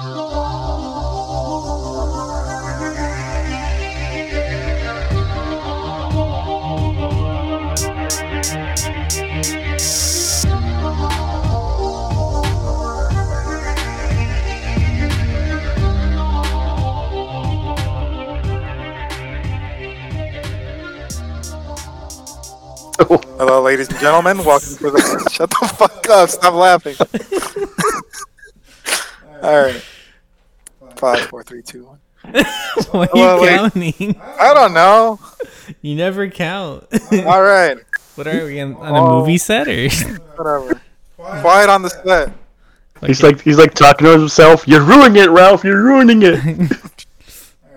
Hello, ladies and gentlemen. Welcome to the. Shut the fuck up! Stop laughing. All right. Five, four, three, two, one. Why are Well, you wait. counting? I don't know. You never count. All right. what are we on, on a Oh. movie set or? Whatever. Quiet on the set. He's like he's like talking to himself. You're ruining it, Ralph. You're ruining it.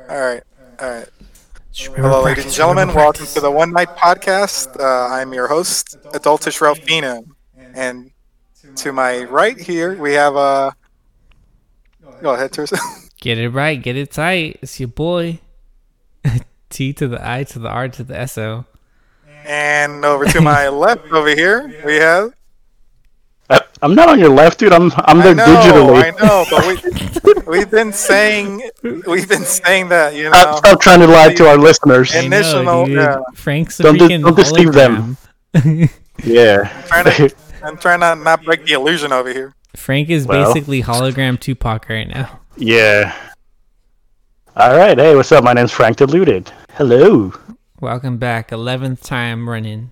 All right. All right. Hello, ladies and gentlemen. Welcome to the One Night Podcast. Uh, I'm your host, Adultish Ralph Ralphina, and to my right here we have uh. Go ahead, Teresa. Get it right, get it tight. It's your boy. T to the I to the R to the S O. And over to my left over here we have. I- I'm not on your left, dude. I'm I'm I there know, digitally. I know, but we we've been saying we've been saying that you know. Stop, stop trying to lie to our listeners. And- Initial, know, dude. yeah. Frank's Don't dis- don't deceive them. hologram. yeah. trying to, I'm trying to not break the illusion over here. Frank is Well. basically hologram Tupac right now. yeah. All right. Hey, what's up? My name's Frank Deluded. Hello. Welcome back, eleventh time running.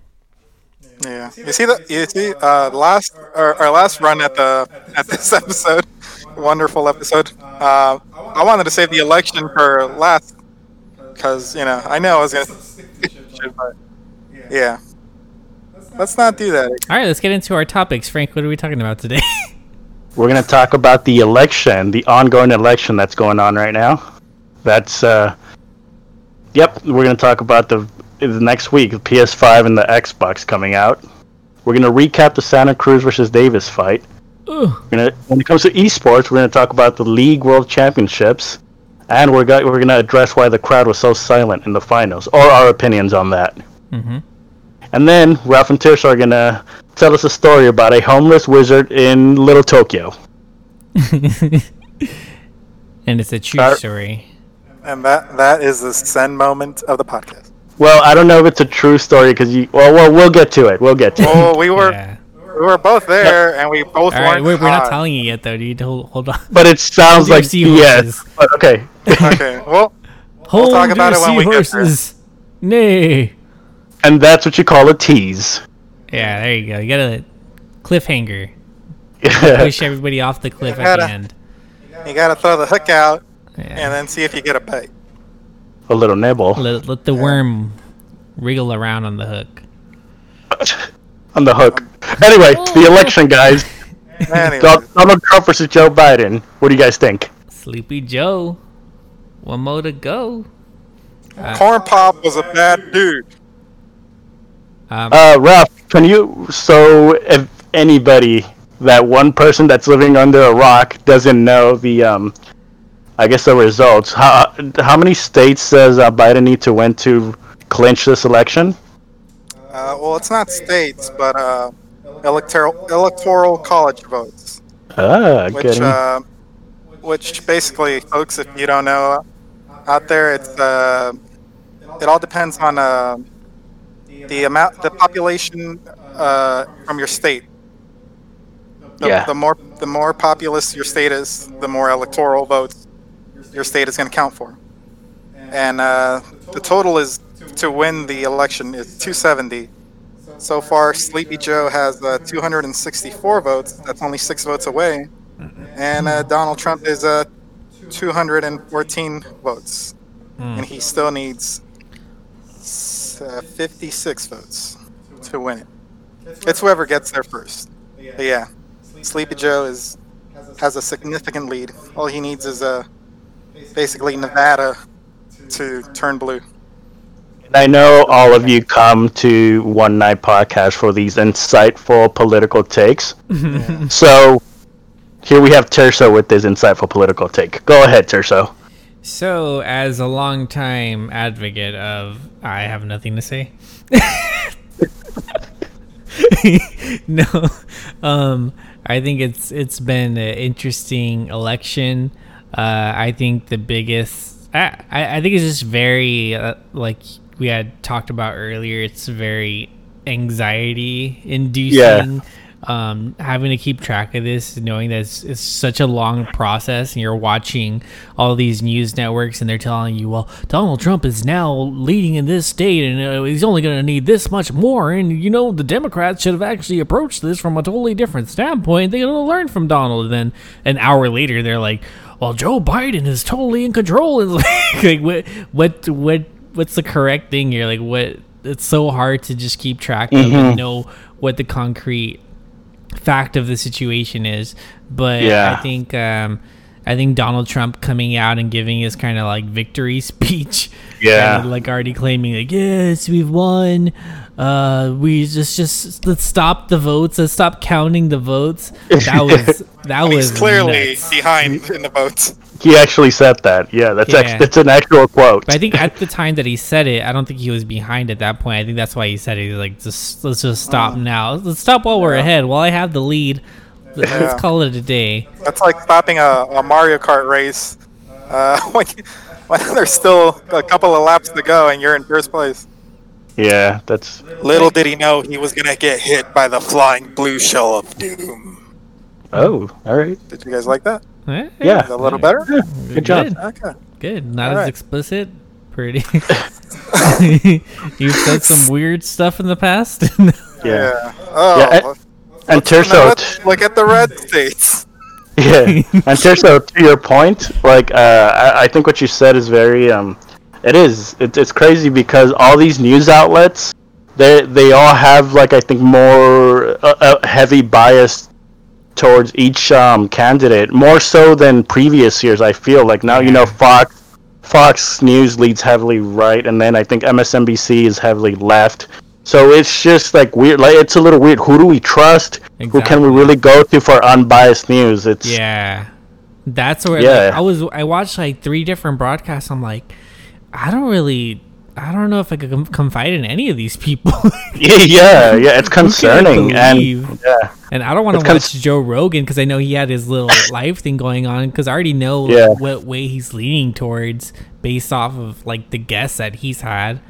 Yeah, you see the you see uh last our, our last run at the at this episode, wonderful episode. Uh, I wanted to save the election for last because you know I know I was gonna, but yeah, let's not do that. All right, let's get into our topics. Frank, what are we talking about today? We're gonna talk about the election, the ongoing election that's going on right now. That's uh. Yep, we're gonna talk about the the next week, the PS5 and the Xbox coming out. We're gonna recap the Santa Cruz versus Davis fight. Gonna, when it comes to esports, we're going to talk about the League World Championships, and we're we're going to address why the crowd was so silent in the finals, or our opinions on that. hmm And then Ralph and Tirso are going to tell us a story about a homeless wizard in Little Tokyo. and it's a true Our- story. And that that is the send moment of the podcast. Well, I don't know if it's a true story because you. Well, well, we'll get to it. We'll get to it. Well, we were Yeah. we were both there, and we both All right, weren't. we're, we're not telling you yet, though, dude. Hold, hold on. But it sounds Hold like seahorses. yes. But okay. Okay, well, Hold talk about it when we get there. Nay. And that's what you call a tease. Yeah, there you go. You got a cliffhanger. Push everybody off the cliff at gotta- the end. you gotta throw the hook out Yeah. and then see if you get a bite. a little nibble Let, let the worm wriggle around on the hook. on the hook. Anyway, oh. the election, guys. Anyway, Don- Donald Trump versus Joe Biden. What do you guys think? Sleepy Joe. One more to go. Corn Pop was a bad dude. Um, Uh, Ralph, can you? So, if anybody, that one person that's living under a rock doesn't know the, um, I guess the results. How how many states does uh, Biden need to win to clinch this election? Uh, well, it's not states, but uh, electoral electoral college votes, Ah, which uh, which basically, folks, if you don't know, out there, it's uh, it all depends on uh, the amount, the population uh, from your state. The, Yeah. the more the more populous your state is, the more electoral votes your state is going to count for. And uh, the total is to win the election is 270. So far, Sleepy Joe has uh, 264 votes. That's only six votes away. And uh, Donald Trump is uh, 214 votes. And he still needs s- uh, 56 votes to win it. It's whoever gets there first. But yeah, Sleepy Joe is has a significant lead. All he needs is uh, basically Nevada to turn blue. And I know all of you come to One Night Podcast for these insightful political takes. so here we have Tirso with this insightful political take. Go ahead, Tirso. So, as a longtime advocate of, I have nothing to say. no, um, I think it's it's been an interesting election. Uh, I think the biggest. I I think it's just very uh, like we had talked about earlier. It's very anxiety inducing. Um, having to keep track of this, knowing that it's, it's such a long process, and you're watching all these news networks, and they're telling you, "Well, Donald Trump is now leading in this state, and uh, he's only going to need this much more." And you know, the Democrats should have actually approached this from a totally different standpoint. They're going to learn from Donald. And then an hour later, they're like, "Well, Joe Biden is totally in control." And like, like what, what, what, what's the correct thing here? Like, what? It's so hard to just keep track of and know what the concrete fact of the situation is. But Yeah. I think um, I think Donald Trump coming out and giving his kind of like victory speech, Yeah. and, like already claiming like yes we've won. Uh, we just just let's stop the votes. Let's stop counting the votes. That was that was clearly nuts. behind in the votes. He actually said that. Yeah, that's Yeah. Ex- that's an actual quote. But I think at the time that he said it, I don't think he was behind at that point. I think that's why he said it. He's like, just let's just stop now. Let's stop while we're ahead. While I have the lead, let's Yeah. call it a day. That's like stopping a, a Mario Kart race uh, when, when there's still a couple of laps to go and you're in first place. yeah, that's Little did he know he was gonna get hit by the flying blue shell of doom. oh, all right. Did you guys like that? Eh, Yeah. A little better? Good job. Good. Okay. Good. Not as Alright. explicit. Pretty. You've said some weird stuff in the past. Yeah. Oh. Yeah, and- And now Tirso, let's look at the red states. yeah, and Tirso, to your point, like uh, I, I think what you said is very um, it is it, it's crazy because all these news outlets, they they all have like I think more uh, uh, heavy bias towards each um, candidate, more so than previous years. I feel like now you know Fox. Fox News leads heavily right, and then I think MSNBC is heavily left. So it's just like weird. Like it's a little weird. Who do we trust? Who can we really go to for unbiased news? It's yeah. That's where Yeah. like, I was. I watched like three different broadcasts. I'm like, I don't really. I don't know if I could confide in any of these people. yeah, yeah, yeah. It's concerning, and yeah, And I don't want to watch Joe Rogan because I know he had his little life thing going on because I already know Yeah. what way he's leaning towards based off of like the guests that he's had.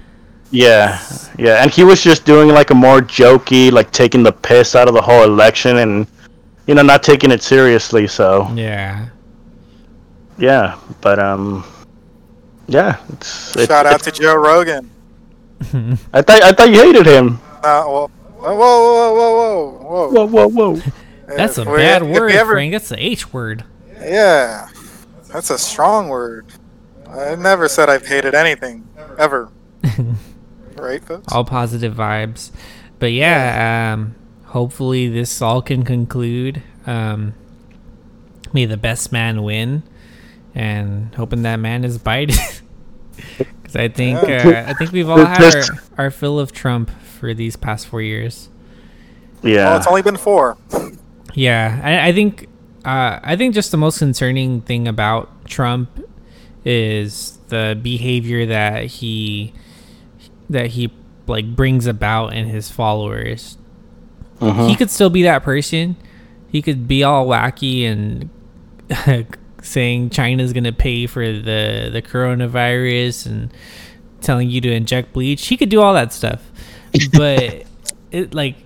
Yeah, yeah. And he was just doing like a more jokey, like taking the piss out of the whole election, and you know, not taking it seriously. So Yeah. yeah, but um, yeah. It's, it's, Shout out to Joe Rogan. I thought I thought you hated him. Uh, well, whoa, whoa, whoa, whoa, whoa, Whoa, whoa, whoa. That's a If we- bad word, ever- Frank. That's the H word. Yeah, that's a strong word. I never said I've hated anything ever. right, folks? All positive vibes. But yeah, um, hopefully this all can conclude. Um, may the best man win, and hoping that man is Biden. Because I think uh, I think we've all had our, our fill of Trump for these past four years. Well, Yeah, it's only been four. Yeah, I, I think uh, I think just the most concerning thing about Trump is the behavior that he that he like brings about in his followers. Mhm. He could still be that person. He could be all wacky and saying China's gonna pay for the the coronavirus and telling you to inject bleach. He could do all that stuff, but it like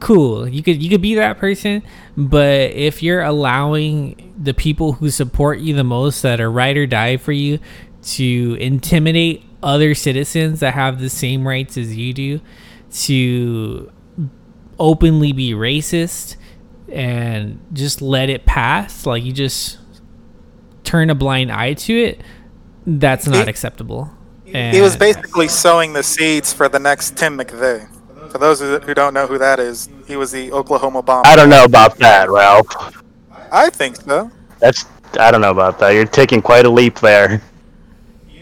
cool. You could you could be that person, but if you're allowing the people who support you the most that are ride or die for you to intimidate other citizens that have the same rights as you do to openly be racist and just let it pass like you just turn a blind eye to it that's not He- acceptable He was basically sowing the seeds for the next Tim McVeigh. For those who who don't know who that is, he was the Oklahoma bomber. I don't know about that, Ralph. I think so. That's I don't know about that. You're taking quite a leap there.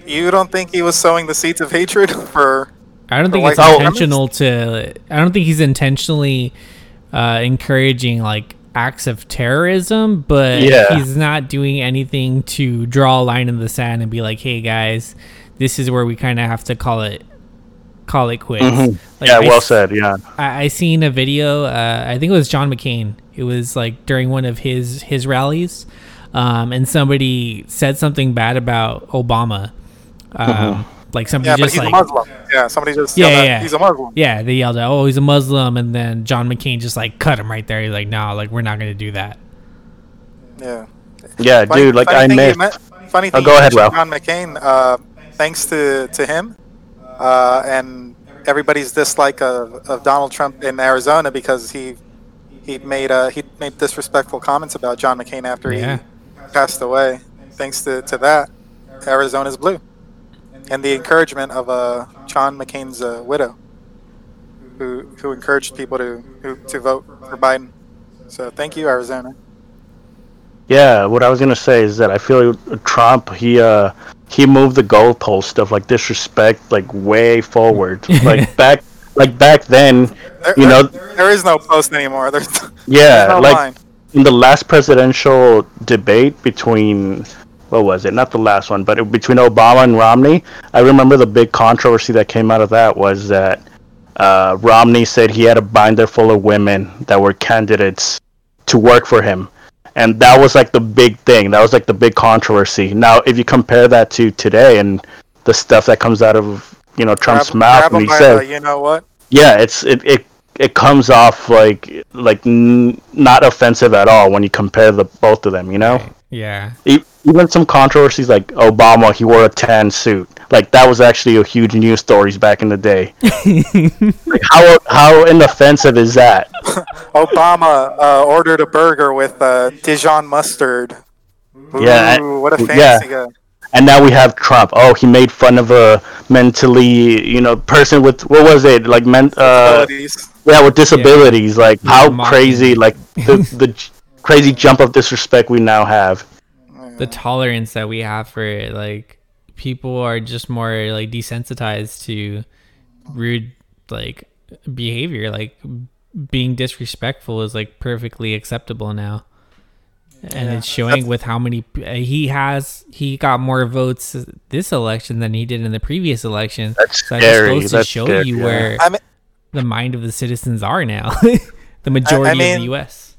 You don't think he was sowing the seeds of hatred for? I don't For think it's white intentional to. I don't think he's intentionally uh, encouraging like acts of terrorism, but Yeah. he's not doing anything to draw a line in the sand and be like, "Hey guys, this is where we kind of have to call it call it quits." Mhm. Like, yeah, I well said. Yeah. I, I seen a video. Uh, I think it was John McCain. It was like during one of his his rallies, um, and somebody said something bad about Obama. Um, Like somebody Yeah, but just he's like a Muslim. Yeah, somebody just Yeah, yelled out, yeah. he's a Muslim. yeah, they yelled out, "Oh, he's a Muslim," and then John McCain just like cut him right there. He's like, "No, like we're not gonna do that." Yeah. Yeah, Funny- dude. Like funny I thing you missed. men- funny Oh, thing go ahead, mentioned Ralph. John McCain. Uh, thanks to to him, uh, and everybody's dislike of, of Donald Trump in Arizona because he he made uh, he made disrespectful comments about John McCain after Yeah. he passed away. Thanks to, to that, Arizona's blue, and the encouragement of uh, John McCain's uh, widow, who who encouraged people to who, to vote for Biden. So thank you, Arizona. Yeah, what I was gonna say is that I feel Trump he uh he moved the goalpost of like disrespect like way forward. like back like back then, There- you know, there- there is no post anymore. There's, yeah, there's no like line. in the last presidential debate between what was it? Not the last one, but it, between Obama and Romney. I remember the big controversy that came out of that was that uh, Romney said he had a binder full of women that were candidates to work for him, and that was like the big thing. That was like the big controversy. Now, if you compare that to today and the stuff that comes out of you know Trump's Grab- mouth grab when he by says, the, you know what? yeah, it's it, it it comes off like like n- not offensive at all when you compare the both of them. You know, Yeah, E- even some controversies like Obama, he wore a tan suit. Like that was actually a huge news stories back in the day. like how how inoffensive is that? Obama uh, ordered a burger with uh, Dijon mustard. Yeah, Ooh, what a yeah. fancy guy. And now we have Trump. Oh, he made fun of a mentally, you know, person with what was it like? Men, uh, yeah, with disabilities. Like how crazy, like the the crazy jump of disrespect we now have. The tolerance that we have for it, like people are just more like desensitized to rude like behavior. Like being disrespectful is like perfectly acceptable now. And Yeah, it's showing that's- with how many uh, he has. He got more votes this election than he did in the previous election. That's so scary. That just to That's show scary, you yeah. where I mean, the mind of the citizens are now. the majority of mean- the U.S.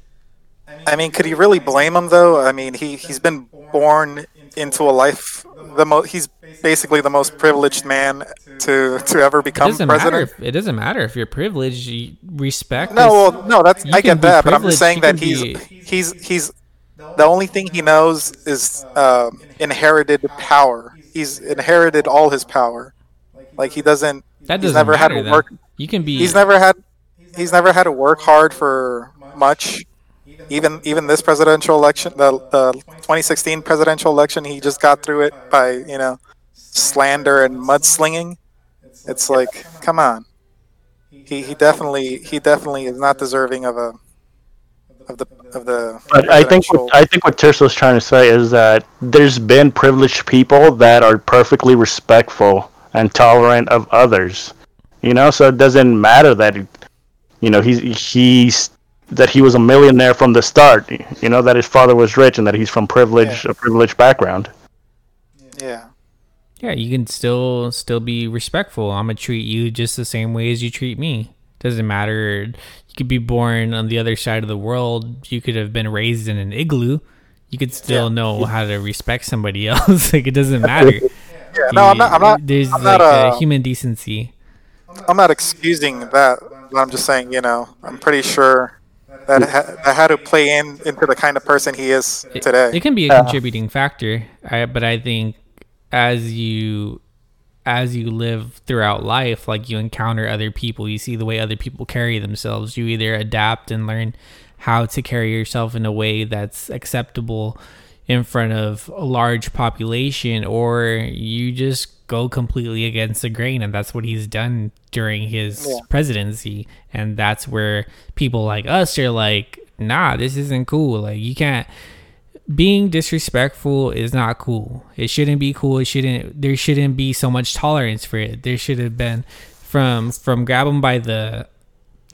I mean, could you really blame him though? I mean, he he's been born into a life. The most. he's basically the most privileged man to to ever It become matter. president. If, it doesn't matter if you're privileged. You respect. No, well, no, that's I get that, but I'm just saying that can he's he's he's the only thing he knows is um inherited power. He's inherited all his power. Like he doesn't. that doesn't never had matter. to though. work. You can be. He's never had. He's never had to work hard for much. Even even this presidential election, the the 2016 presidential election, he just got through it by you know slander and mudslinging. It's like, come on. He he definitely he definitely is not deserving of a of the of the. But I think what, I think what Tirso's trying to say is that there's been privileged people that are perfectly respectful and tolerant of others. You know, so it doesn't matter that you know he's he's that he was a millionaire from the start. You know that his father was rich and that he's from privilege a privileged background. yeah. yeah, you can still still be respectful. I'm gonna treat you just the same way as you treat me. Doesn't matter. You could be born on the other side of the world. You could have been raised in an igloo. You could still Yeah. know how to respect somebody else. like it doesn't matter. Yeah, no, I'm not. I'm not. There's I'm like not, uh, a human decency. I'm not excusing that. But I'm just saying, you know, I'm pretty sure that ha- that had to play in into the kind of person he is It- today. It can be a uh-huh. contributing factor, I, but I think as you as you live throughout life, like you encounter other people, you see the way other people carry themselves. You either adapt and learn how to carry yourself in a way that's acceptable in front of a large population, or you just go completely against the grain, and that's what he's done during his Yeah. presidency. And that's where people like us are like, nah, this isn't cool. Like you can't being disrespectful is not cool. It shouldn't be cool. It shouldn't. There shouldn't be so much tolerance for it. There should have been from from grab 'em by the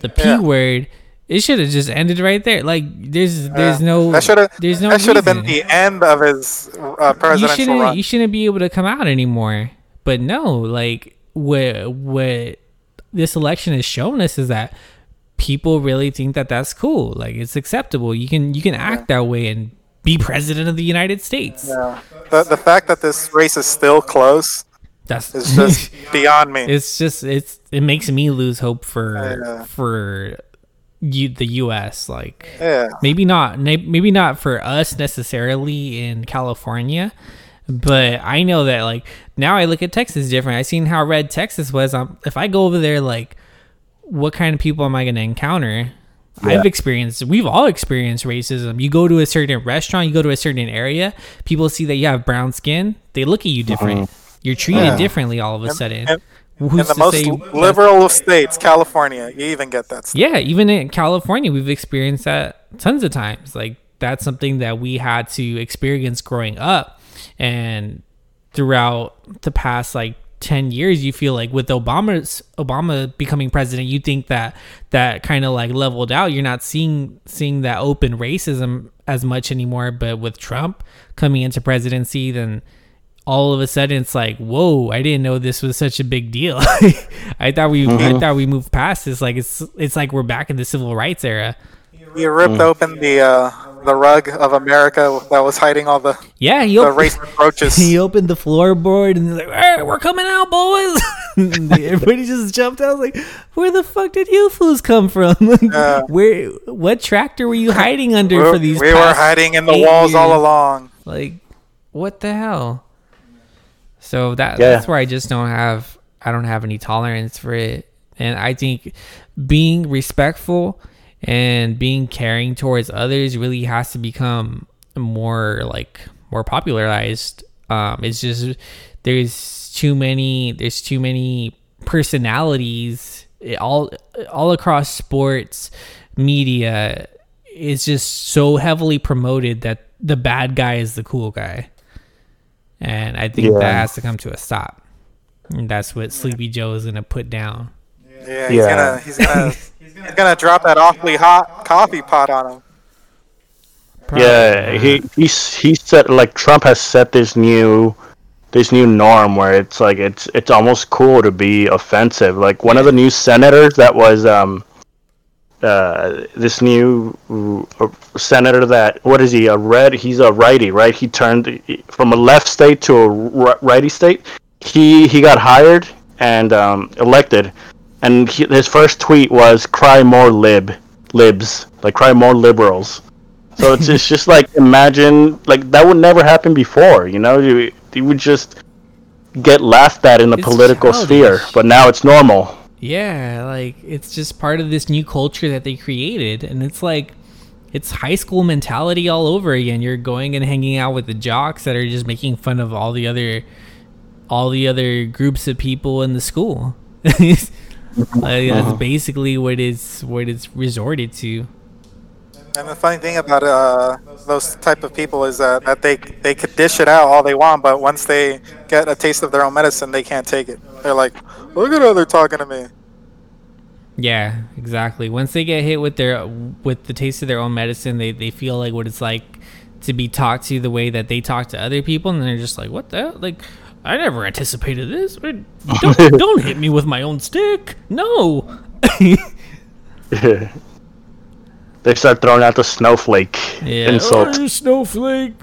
the p Yeah. word. It should have just ended right there. Like there's there's Yeah. no That should have. there's no that should have been the end of his uh, you presidential shouldn't run. you shouldn't be able to come out anymore. But no, like what what this election has shown us is that people really think that that's cool. Like it's acceptable. You can you can act that way and be president of the United States. Yeah. The, the fact that this race is still close That's is just beyond me. it's just it's it makes me lose hope for Yeah. for you the U.S. Like Yeah. maybe not maybe not for us necessarily in California, but I know that like now I look at Texas different. I seen how red Texas was. Um, if I go over there, like what kind of people am I going to encounter? I've experienced, we've all experienced racism. You go to a certain restaurant, you go to a certain area, people see that you have brown skin, they look at you different. You're treated Yeah. differently all of a sudden. and- Who's In the most liberal of states, California, you even get that stuff. yeah, even in California, we've experienced that tons of times. Like that's something that we had to experience growing up, and throughout the past like ten years, you feel like with Obama's Obama becoming president, you think that that kind of like leveled out. You're not seeing seeing that open racism as much anymore. But with Trump coming into presidency, then all of a sudden it's like, whoa, I didn't know this was such a big deal. I thought we I thought we moved past this. Like it's it's like we're back in the civil rights era. You ripped open the uh, the rug of America that was hiding all the, Yeah, he the opened, race approaches. he opened the floorboard and they're like, hey, we're coming out, boys. Everybody just jumped out. I was like, where the fuck did you fools come from? Like, Yeah. Where what tractor were you hiding under for these? we were hiding in the eight walls all along. Like, what the hell? So that Yeah. that's where I just don't have I don't have any tolerance for it. And I think being respectful and being caring towards others really has to become more like more popularized. Um it's just there's too many there's too many personalities all all across sports media it's just so heavily promoted that the bad guy is the cool guy and i think that has to come to a stop and that's what sleepy joe is gonna put down Yeah, he's Yeah. gonna he's gonna he's gonna drop that awfully hot coffee pot on him. Yeah, he he's he set like Trump has set this new this new norm where it's like it's it's almost cool to be offensive. Like one of the new senators that was um uh this new uh, senator that what is he a red he's a righty right? He turned from a left state to a righty state. He he got hired and um elected. And he, his first tweet was cry more lib libs like cry more liberals. So it's, it's just like imagine like that would never happen before. You know, you, you would just get laughed at in the It's political sphere, but now it's normal. Yeah like it's just part of this new culture that they created and it's like it's high school mentality all over again. You're going and hanging out with the jocks that are just making fun of all the other all the other groups of people in the school. Like, that's uh-huh. basically what it's what it's resorted to And the funny thing about uh, those type of people is that, that they they could dish it out all they want, but once they get a taste of their own medicine, they can't take it. They're like, look at how they're talking to me. Yeah, exactly. Once they get hit with their with the taste of their own medicine, they, they feel like what it's like to be talked to the way that they talk to other people, and they're just like, "What the hell? like." I never anticipated this. Don't, don't hit me with my own stick. No. they start throwing out the snowflake yeah. insult. Oh, snowflake,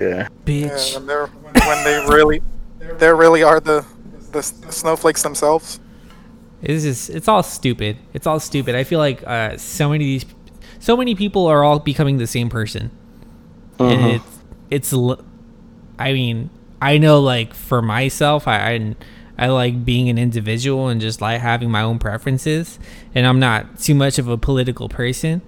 Yeah. bitch. Yeah, when they're when they really they really are the the s- snowflakes themselves. It's just it's all stupid. It's all stupid. I feel like uh, so many of these, so many people are all becoming the same person, and Mhm. it's it's. I mean, I know like for myself, I, I I like being an individual and just like having my own preferences, and I'm not too much of a political person.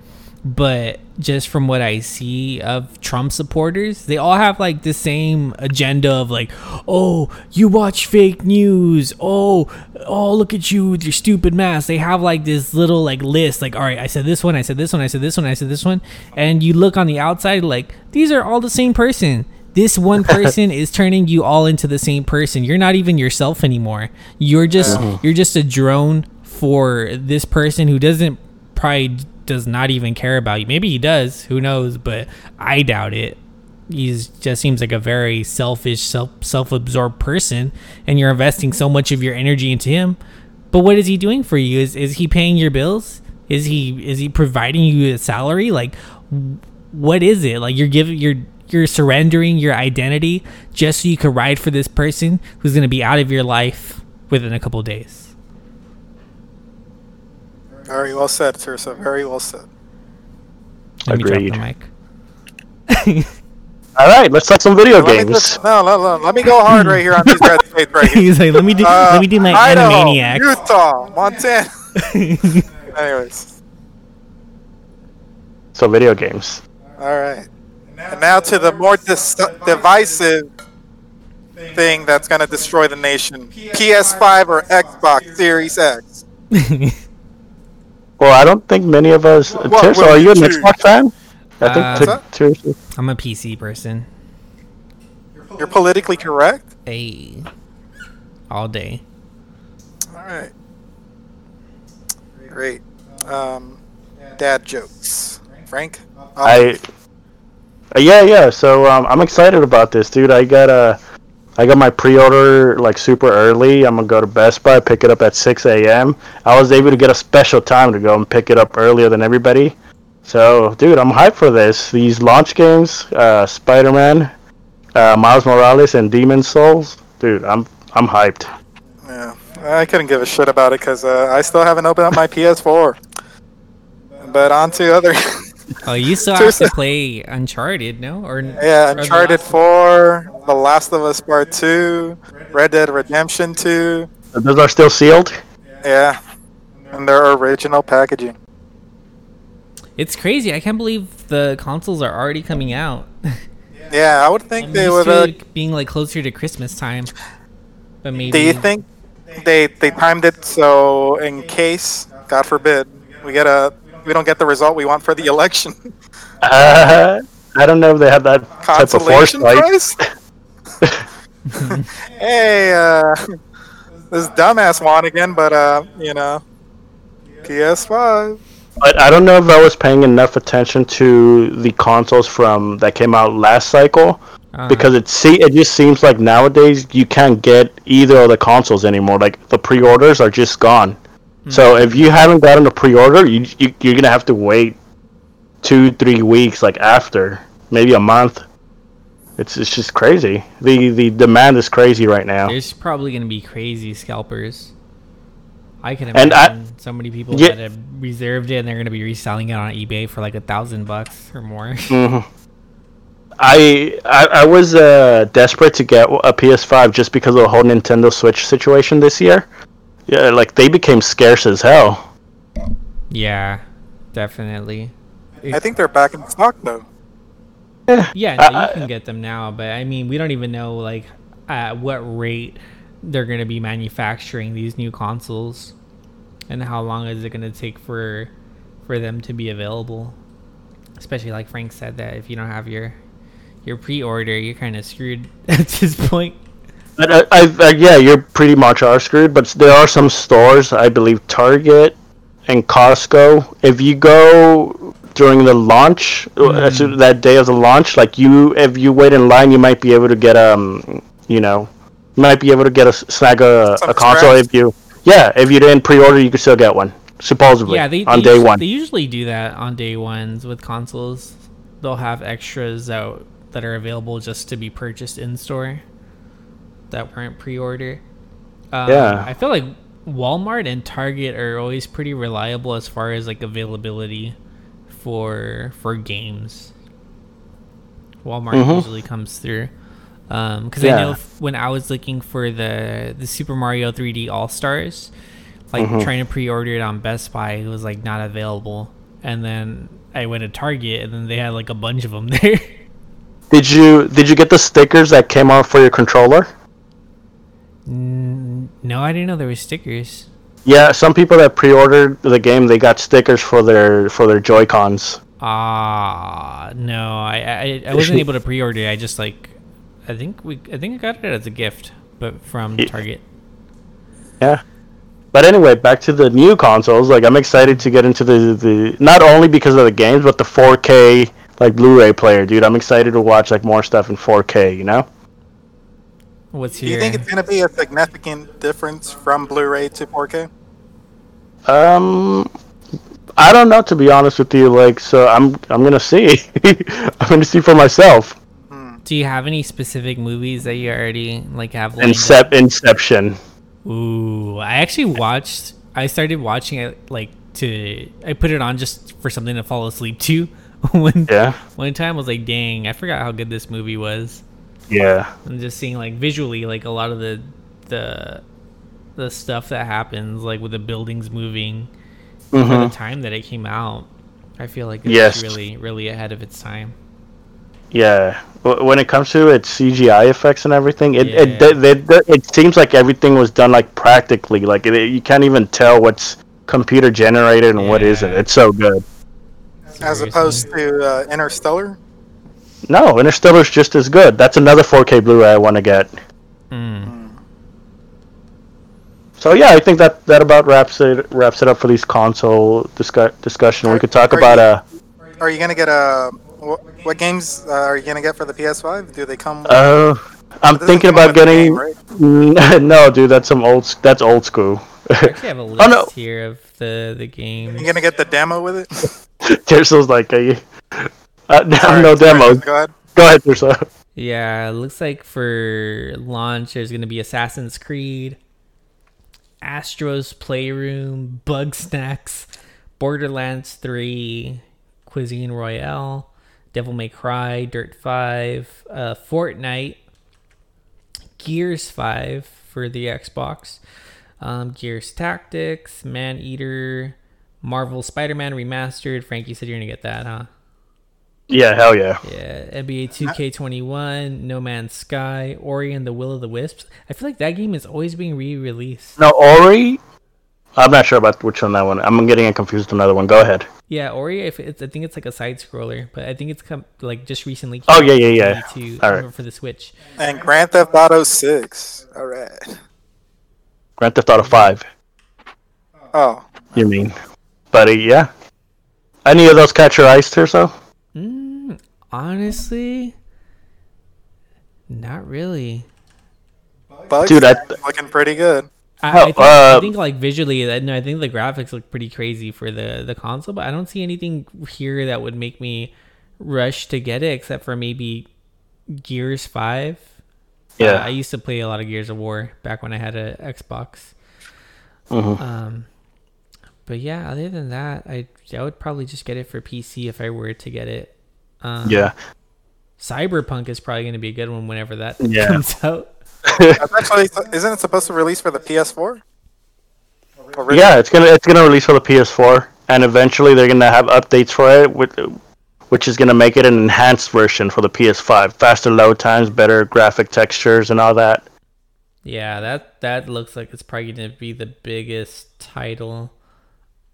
But just from what I see of Trump supporters, they all have like the same agenda of like, oh, you watch fake news. Oh, oh, look at you with your stupid mask. They have like this little like list, like, all right, I said this one, I said this one, I said this one, I said this one, and you look on the outside, like these are all the same person. This one person is turning you all into the same person. You're not even yourself anymore. You're just you're just a drone for this person who doesn't probably does not even care about you. Maybe he does, who knows, but I doubt it. He's just seems like a very selfish, self self-absorbed person and you're investing so much of your energy into him. But what is he doing for you? Is is he paying your bills? Is he is he providing you a salary? Like, what is it? Like you're giving you're you're surrendering your identity just so you can ride for this person who's going to be out of your life within a couple days. Very well said, Tirso. Very well said. Let me drop the mic. All right, let's talk some video Let games. just, no, no, no, let me go hard right here on these red states right here. He's like, let me do Uh, let me do my Idaho, Animaniacs. Utah, Montana. Anyways, So video games. all right. And now to the more dis- divisive thing that's going to destroy the nation: PS5 or Xbox Series X. Well, I don't think many of us. What Tirso, will are you you an choose? Xbox fan? I Uh, think What's Tir- Tirso- I'm a PC person. You're politically correct. Hey, all day. All right. Great. Um, dad jokes. Frank. I. Uh, yeah, yeah. So um, I'm excited about this, dude. I got a, I got my pre-order like super early. I'm gonna go to Best Buy, pick it up at 6 a.m. I was able to get a special time to go and pick it up earlier than everybody. So, dude, I'm hyped for this. These launch games, uh, Spider-Man, uh, Miles Morales, and Demon's Souls. Dude, I'm I'm hyped. Yeah, I couldn't give a shit about it because uh, I still haven't opened up my PS4. But on to other. Oh, you still have to play Uncharted, no? Or yeah, or The Uncharted 4, The Last of Us Part 2, Red Dead Redemption 2. Those are still sealed. Yeah, and their original packaging. It's crazy. I can't believe the consoles are already coming out. Yeah, I would think I'm they used would. to Uh, being like closer to Christmas time, but maybe. do you think they they timed it so in case, God forbid, we get a we don't get the result we want for the election? Uh, I don't know if they have that type of Consolation foresight. prize? hey, uh, this dumbass won again, but uh, you know, PS5. But I don't know if I was paying enough attention to the consoles from that came out last cycle Uh, because it see it just seems like nowadays you can't get either of the consoles anymore. Like the pre-orders are just gone. So if you haven't gotten a pre-order, you, you you're gonna have to wait two three weeks like after maybe a month. It's it's just crazy. The the demand is crazy right now. there's probably gonna be crazy scalpers. I can And I- imagine so many people Yeah. that have reserved it and they're gonna be reselling it on eBay for like a thousand bucks or more. hmm I, I I was uh, desperate to get a PS5 just because of the whole Nintendo Switch situation this year. Yeah, like they became scarce as hell. yeah, definitely. I think they're back in stock though. Yeah, no, I- you can get them now, but I mean, we don't even know like at what rate they're going to be manufacturing these new consoles, and how long is it going to take for for them to be available. Especially like Frank said that if you don't have your your pre-order, you're kind of screwed at this point. But I, I, I, yeah, you're pretty much are screwed. But there are some stores, I believe Target and Costco. If you go during the launch, uh, as that day of the launch, like you, if you wait in line, you might be able to get um, you know, might be able to get a snag a, a console if you, yeah, if you didn't pre-order, you could still get one. Supposedly, Yeah, they, on they day usu- one. They usually do that on day ones with consoles. They'll have extras out that are available just to be purchased in store that weren't pre-order. Um, Yeah. I feel like Walmart and Target are always pretty reliable as far as like availability for for games. Walmart Mhm. usually comes through. Because Yeah. I know f- when I was looking for the the Super Mario 3D All Stars, like Mhm. trying to pre-order it on Best Buy, it was like not available. And then I went to Target, and then they had like a bunch of them there. Did you did you get the stickers that came out for your controller? No, I didn't know there were stickers. Yeah, some people that pre-ordered the game, they got stickers for their for their Joy Cons. Ah, no, I, I I wasn't able to pre-order. it. I just like, I think we, I think I got it as a gift, but from Yeah. Target. Yeah. But anyway, back to the new consoles. Like I'm excited to get into the the not only because of the games, but the 4K like Blu-ray player, dude. I'm excited to watch like more stuff in 4K. You know? What's here. Do you think it's going to be a significant difference from Blu-ray to 4K? Um, I don't know to be honest with you. Like, so I'm I'm gonna see. I'm gonna see for myself. Do you have any specific movies that you already like have? lined up? Incep- Inception. Ooh, I actually watched. I started watching it like to. I put it on just for something to fall asleep to. One Yeah. one time I was like, "Dang, I forgot how good this movie was." Yeah. And just seeing like visually, like a lot of the the the stuff that happens, like with the buildings moving for hmm the time that it came out. I feel like it's Yes. really, really ahead of its time. Yeah. When it comes to its CGI effects and everything, it it, Yeah. it, it, it seems like everything was done like practically. Like it, you can't even tell what's computer generated and what isn't. It's so good. As Seriously. opposed to uh, Interstellar. No, Interstellar's just as good. That's another 4K Blu-ray I want to get. Mm. So yeah, I think that that about wraps it wraps it up for these console discu- discussion. We could talk about you- uh Are you gonna get a what, what games uh, are you gonna get for the PS5? Do they come? uh I'm thinking about getting game, right? no, dude, that's some old that's old school. I actually have a list Oh, no. here of the the games. You gonna get the demo with it? Tirso's like uh, uh, no, Sorry, no sorry, demo. Go ahead. Go ahead, Tirso. Yeah, it looks like for launch there's gonna be Assassin's Creed, Astro's Playroom, Bugsnax, Borderlands 3, Cuisine Royale, Devil May Cry, Dirt 5, uh, Fortnite, Gears 5 for the Xbox, um, Gears Tactics, Maneater, Marvel Spider-Man Remastered. Frank, you said you're gonna get that, huh? Yeah, hell yeah. Yeah, NBA 2K21, No Man's Sky, Ori and the Will of the Wisps. I feel like that game is always being re-released. No, Ori. I'm not sure about which one that one. I'm getting confused with another one. Go ahead. Yeah, Ori. If it's, I think it's like a side scroller, but I think it's come like just recently. Oh, yeah, yeah, yeah. To, All right. for the Switch. And Grand Theft Auto 6. All right. Grand Theft Auto 5. Oh, You mean? But yeah. Any of those catch your eyes, Tirso? Mm, honestly, not really. Bugs Dude, I- looking pretty good. I, I, think, I uh, think like visually, I no, I think the graphics look pretty crazy for the the console, but I don't see anything here that would make me rush to get it, except for maybe Gears Five. Yeah. Uh, I used to play a lot of Gears of War back when I had a Xbox. Mhm. Um, but yeah, other than that, I I would probably just get it for PC if I were to get it. Um, Yeah. Cyberpunk is probably going to be a good one whenever that Yeah. comes out. Actually, isn't it supposed to release for the PS4? Or really? Yeah, it's gonna it's gonna release for the PS4, and eventually they're gonna have updates for it, with, which is gonna make it an enhanced version for the PS5, faster load times, better graphic textures, and all that. Yeah, that that looks like it's probably going to be the biggest title.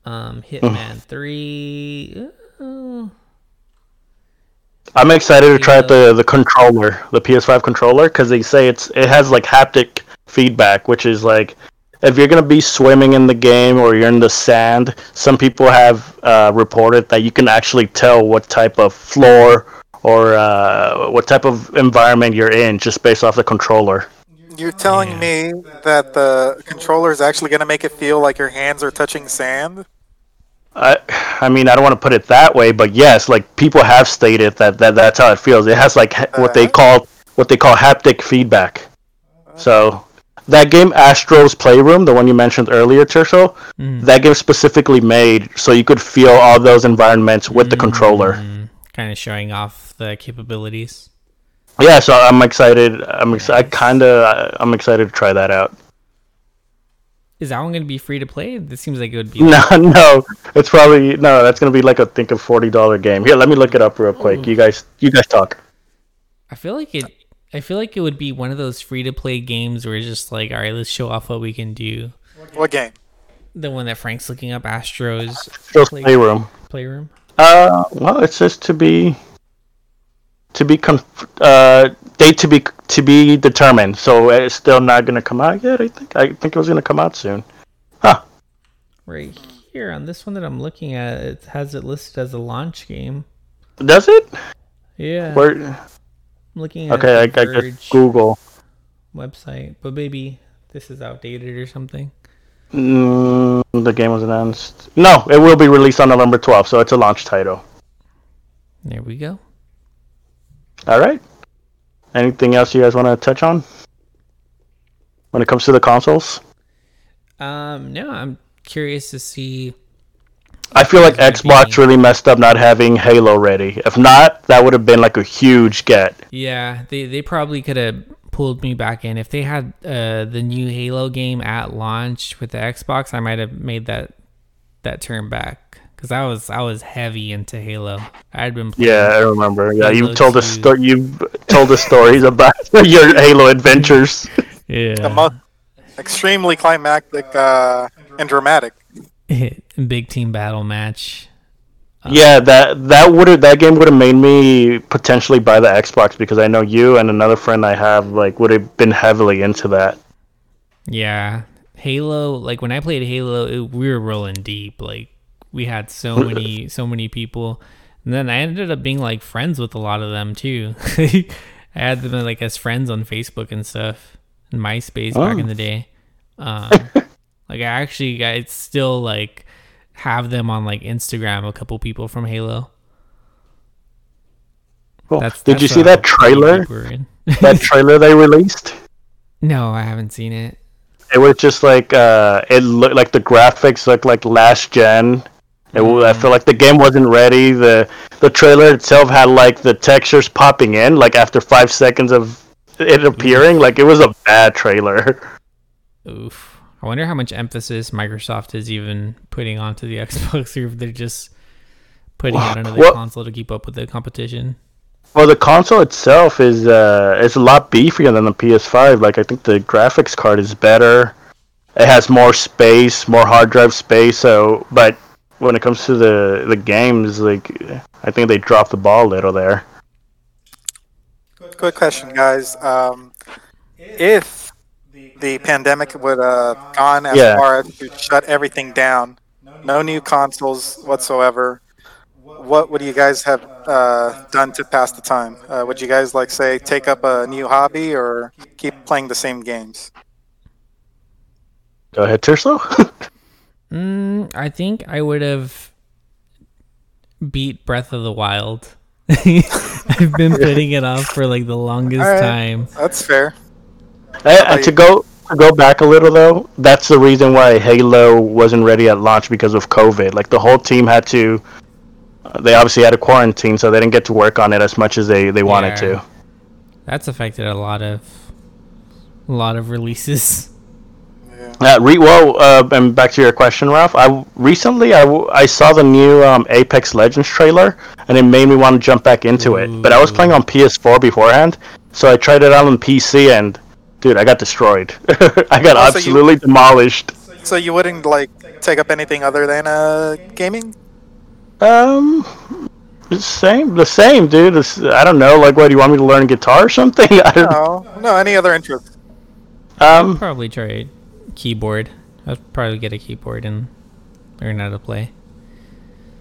Um, Hitman Three. uh, I'm excited to try out Yeah. the the controller, the PS5 controller, because they say it's it has like haptic feedback, which is like if you're gonna be swimming in the game or you're in the sand, some people have uh, reported that you can actually tell what type of floor or uh, what type of environment you're in just based off the controller. You're telling Yeah. me that the controller is actually going to make it feel like your hands are touching sand? I, I mean, I don't want to put it that way, but yes, like people have stated that, that that's how it feels. It has like ha- what they Uh-huh. call what they call haptic feedback. So that game, Astro's Playroom, the one you mentioned earlier, Tirso, mm, that game specifically made so you could feel all those environments with the controller. kind of showing off the capabilities. Yeah, so I'm excited. I'm ex- I kind of I'm excited to try that out. Is that one going to be free to play? This seems like it would be. No, no, it's probably no. That's gonna be like a think a forty dollar game. Here, let me look it up real quick. You guys, you guys talk. I feel like it. I feel like it would be one of those free to play games where it's just like, all right, let's show off what we can do. What game? The one that Frank's looking up, Astros Just Play- playroom. Playroom. Uh, well, it says to be to be conf- uh date to be to be determined. So it's still not gonna come out yet. I think I think it was gonna come out soon. Huh? Right here on this one that I'm looking at, it has it listed as a launch game. Does it? Yeah, Where? I'm looking at Okay, I, I just Google. website, but maybe this is outdated or something. Mm, The game was announced. No, it will be released on November 12th, so it's a launch title. There we go. All right. Anything else you guys want to touch on when it comes to the consoles? Um, no, I'm curious to see. I feel like Xbox really messed up not having Halo ready. If not, that would have been like a huge get. Yeah, they they probably could have pulled me back in if they had uh the new Halo game at launch with the Xbox. I might have made that that turn back because I was I was heavy into Halo. I'd been playing, Yeah, I remember. Yeah, you told the 2. sto- you told the stories about your Halo adventures. yeah, The most extremely climactic uh, and dramatic. big team battle match. Yeah, that that would have that game would have made me potentially buy the Xbox because I know you and another friend I have like would have been heavily into that. Yeah, Halo. Like when I played Halo, it, we were rolling deep. Like we had so many, so many people, and then I ended up being like friends with a lot of them too. I had them like as friends on Facebook and stuff, and MySpace back Oh. in the day. Um, like I actually, I still like have them on like Instagram. A couple people from Halo. Cool. That's, Did you see that trailer? that trailer they released? no, I haven't seen it. It was just like uh, it looked like the graphics looked like last gen. It, I feel like the game wasn't ready. the The trailer itself had like the textures popping in, like after five seconds of it appearing. Like it was a bad trailer. Oof. I wonder how much emphasis Microsoft is even putting onto the Xbox, or if they're just putting out another What- console to keep up with the competition. Well, the console itself is uh, is a lot beefier than the PS5. Like I think the graphics card is better. It has more space, more hard drive space. So, but when it comes to the the games, like I think they dropped the ball a little there. Quick question, guys. Um, if the pandemic would have gone as Yeah. far as to shut everything down, no new consoles whatsoever, what would you guys have uh, done to pass the time? Uh, would you guys like say take up a new hobby or keep playing the same games? Go ahead, Tirso. Mm, I think I would have beat Breath of the Wild. I've been putting it off for like the longest Alright. time. That's fair. Hey, uh, to go to go back a little though, that's the reason why Halo wasn't ready at launch because of COVID. Like the whole team had to. uh, They obviously had a quarantine, so they didn't get to work on it as much as they, they wanted Yeah. to. That's affected a lot of a lot of releases. Uh, re- well, uh, and back to your question, Ralph. I recently I, w- I saw the new um, Apex Legends trailer, and it made me want to jump back into it. But I was playing on PS4 beforehand, so I tried it out on PC, and dude, I got destroyed. I got Oh, so you- absolutely demolished. So you wouldn't like take up anything other than uh, gaming? Um, the same, the same, dude. It's, I don't know. Like, what do you want me to learn guitar or something? I don't. No, no. Any other interest? Um, Probably try keyboard. I'd probably get a keyboard and learn how to play.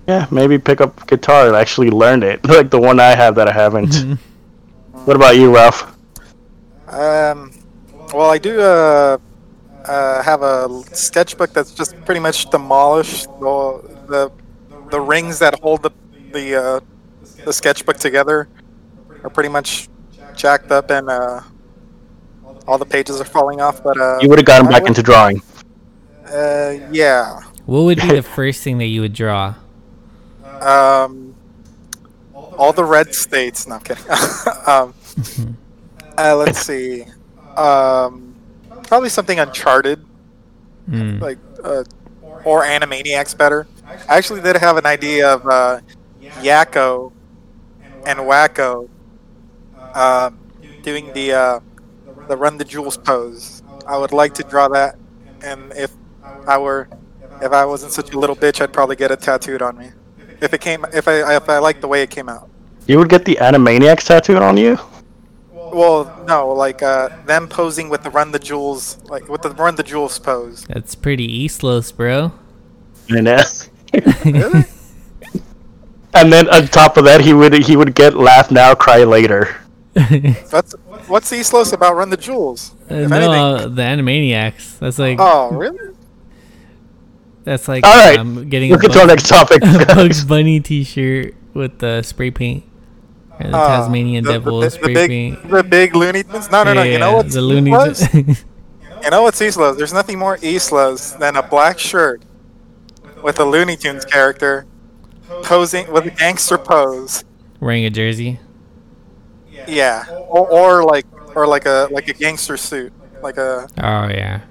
yeah, maybe pick up guitar and actually learn it, like the one I have that I haven't. what about you, Ralph? Um, well, I do uh, uh, have a sketchbook that's just pretty much demolished. The the, the rings that hold the the uh, the sketchbook together are pretty much jacked up, and uh, all the pages are falling off. But uh, You would have gotten I back would- into drawing. Uh, yeah. What would be the first thing that you would draw? Um, all the red states. No, I'm kidding. um, uh, let's see. Um, probably something Uncharted. Hmm. like uh, or Animaniacs better. I actually did have an idea of uh, Yakko and Wakko um, doing the uh, the run the jewels pose. I would like to draw that, and if I were if I wasn't such a little bitch, I'd probably get it tattooed on me. If it came, if I if I liked the way it came out. You would get the Animaniacs tattooed on you? Well, no, like uh, them posing with the run the jewels, like with the run the jewels pose. That's pretty East Los, bro. And, uh, Really? and then on top of that, he would he would get laugh now, cry later. That's what's the East Los about run the jewels? Uh, no, uh, the Animaniacs. That's like Oh, really? That's like All right. um, getting We'll a get to our Bugs, next topic. Bugs Bunny T-shirt with the spray paint. Or the Uh, Tasmanian the- Devil the, the, spray big, paint. The big Looney Tunes. No, no, no. You know Yeah, what? the Looney? Tunes. You know what's Islos? There's nothing more Islos than a black shirt with a Looney Tunes character posing with a gangster pose. Wearing a jersey. Yeah, or, or like or like a like a gangster suit, like a Oh yeah.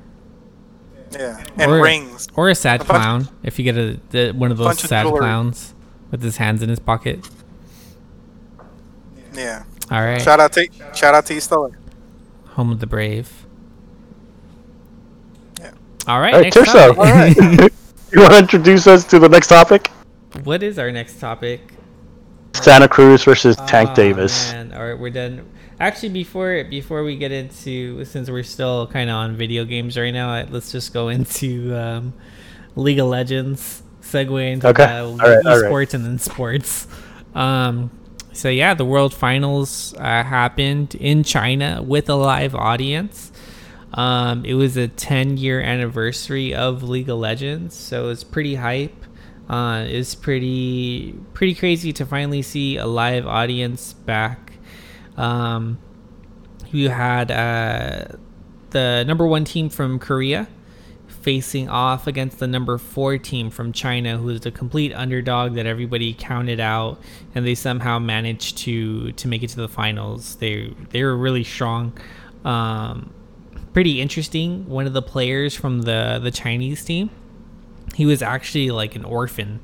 yeah, and Or- rings. Or a sad A bunch- clown. If you get a the, one of those bunch of sad jewelry. clowns with his hands in his pocket. Yeah. All right. Shout out to shout out to East LA. Home of the brave. Yeah. All right. All right, next Tirso. topic. you want to introduce us to the next topic? what is our next topic? Santa Cruz versus Tank Aw, Davis. Man. All right, we're done. Actually, before before we get into, since we're still kind of on video games right now, let's just go into um, League of Legends. Segue into Okay. All right, all right. esports and then sports. Um, so yeah, the World Finals uh, happened in China with a live audience. Um, it was a 10 year anniversary of League of Legends, so it's pretty hype. Uh, it's pretty pretty crazy to finally see a live audience back. Um, you had uh, the number one team from Korea facing off against the number four team from China, who is the complete underdog that everybody counted out, and they somehow managed to to make it to the finals. They they were really strong. Um, pretty interesting. One of the players from the the Chinese team, he was actually like an orphan.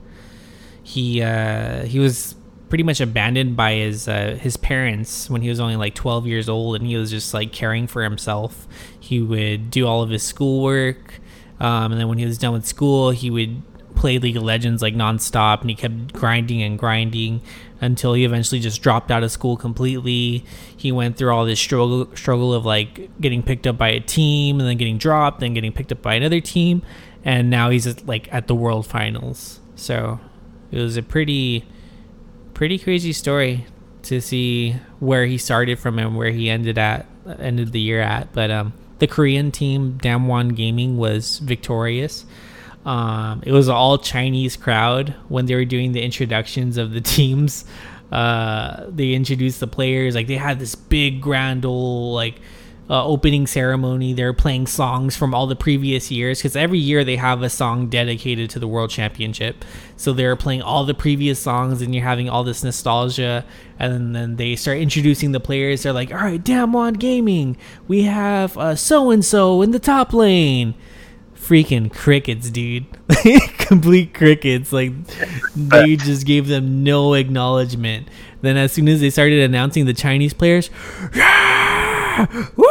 He uh, he was pretty much abandoned by his uh, his parents when he was only like 12 years old, and he was just like caring for himself. He would do all of his schoolwork, um, and then when he was done with school, he would play League of Legends like nonstop, and he kept grinding and grinding until he eventually just dropped out of school completely. He went through all this struggle struggle of like getting picked up by a team and then getting dropped, then getting picked up by another team, and now he's at, like at the World Finals. So it was a pretty pretty crazy story to see where he started from and where he ended at ended the year at. But um, the Korean team, Damwon Gaming, was victorious. Um, it was all Chinese crowd when they were doing the introductions of the teams. Uh, they introduced the players like they had this big grand old like uh, opening ceremony. They're playing songs from all the previous years because every year they have a song dedicated to the World Championship. So they're playing all the previous songs, and you're having all this nostalgia. And then they start introducing the players. They're like, "All right, Damwon Gaming, we have so and so in the top lane." Freaking crickets, dude! Complete crickets. Like they just gave them no acknowledgement. Then as soon as they started announcing the Chinese players, yeah! Woo!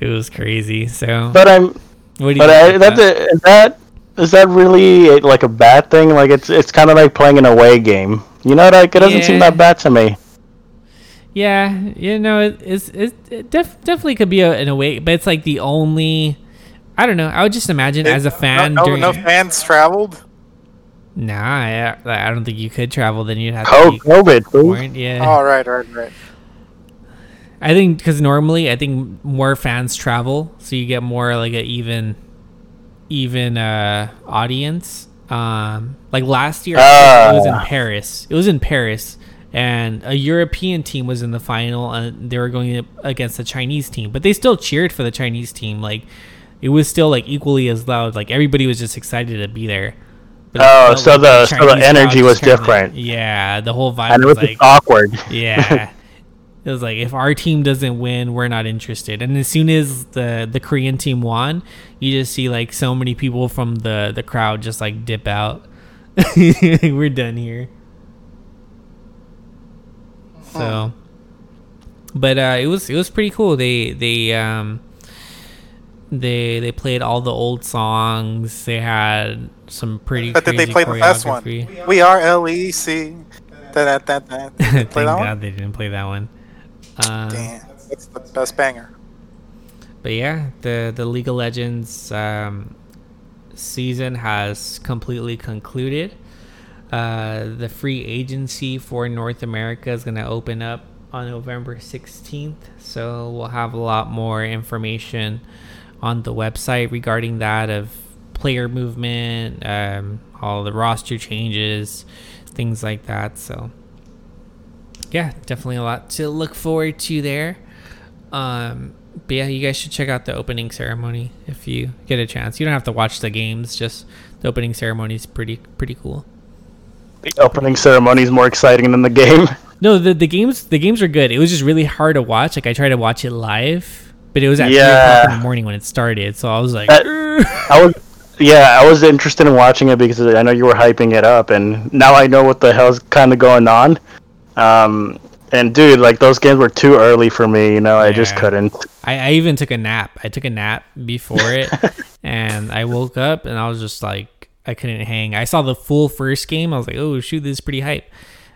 it was crazy. So, But I'm, what do you but think I, about that? Is that is that really like a bad thing? Like it's it's kind of like playing an away game. You know, like it doesn't seem that bad to me. Yeah, you know, it, it's it, it def, definitely could be a, in a way, but it's like the only. I don't know. I would just imagine as a fan no, no, during. no fans traveled. Nah, I, I don't think you could travel. Then you'd have to be COVID, please. quarant- Yeah. All right, right, right. I think because normally I think more fans travel, so you get more like an even, even uh audience. Um, like last year, it was in Ah. Paris. It was in Paris, and a European team was in the final, and they were going against the Chinese team. But they still cheered for the Chinese team. Like it was still like equally as loud. Like everybody was just excited to be there. But Oh, so the- so the energy was kinda- different. Yeah, the whole vibe And it was was like awkward. yeah. It was like if our team doesn't win, we're not interested. And as soon as the the Korean team won, you just see like so many people from the the crowd just like dip out. we're done here. So, but uh, it was it was pretty cool. They they um they they played all the old songs. They had some pretty. But did they play the best one? We are LEC. That that that that. They Thank that one? God they didn't play that one. Um, Damn, that's the best banger. But yeah, the the League of Legends um, season has completely concluded. Uh, the free agency for North America is going to open up on November 16th, so we'll have a lot more information on the website regarding that of player movement, um, all the roster changes, things like that. So yeah, definitely a lot to look forward to there. Um, but yeah, you guys should check out the opening ceremony if you get a chance. You don't have to watch the games; just the opening ceremony is pretty pretty cool. The opening ceremony is more exciting than the game. No, the the games the games are good. It was just really hard to watch. Like I tried to watch it live, but it was at Yeah. o'clock in the morning when it started. So I was like, That- I was, yeah, I was interested in watching it because I know you were hyping it up, and now I know what the hell's kind of going on. Um, and dude, like those games were too early for me. You know, I just couldn't. I, I even took a nap. I took a nap before it, and I woke up and I was just like, I couldn't hang. I saw the full first game. I was like, oh shoot, this is pretty hype.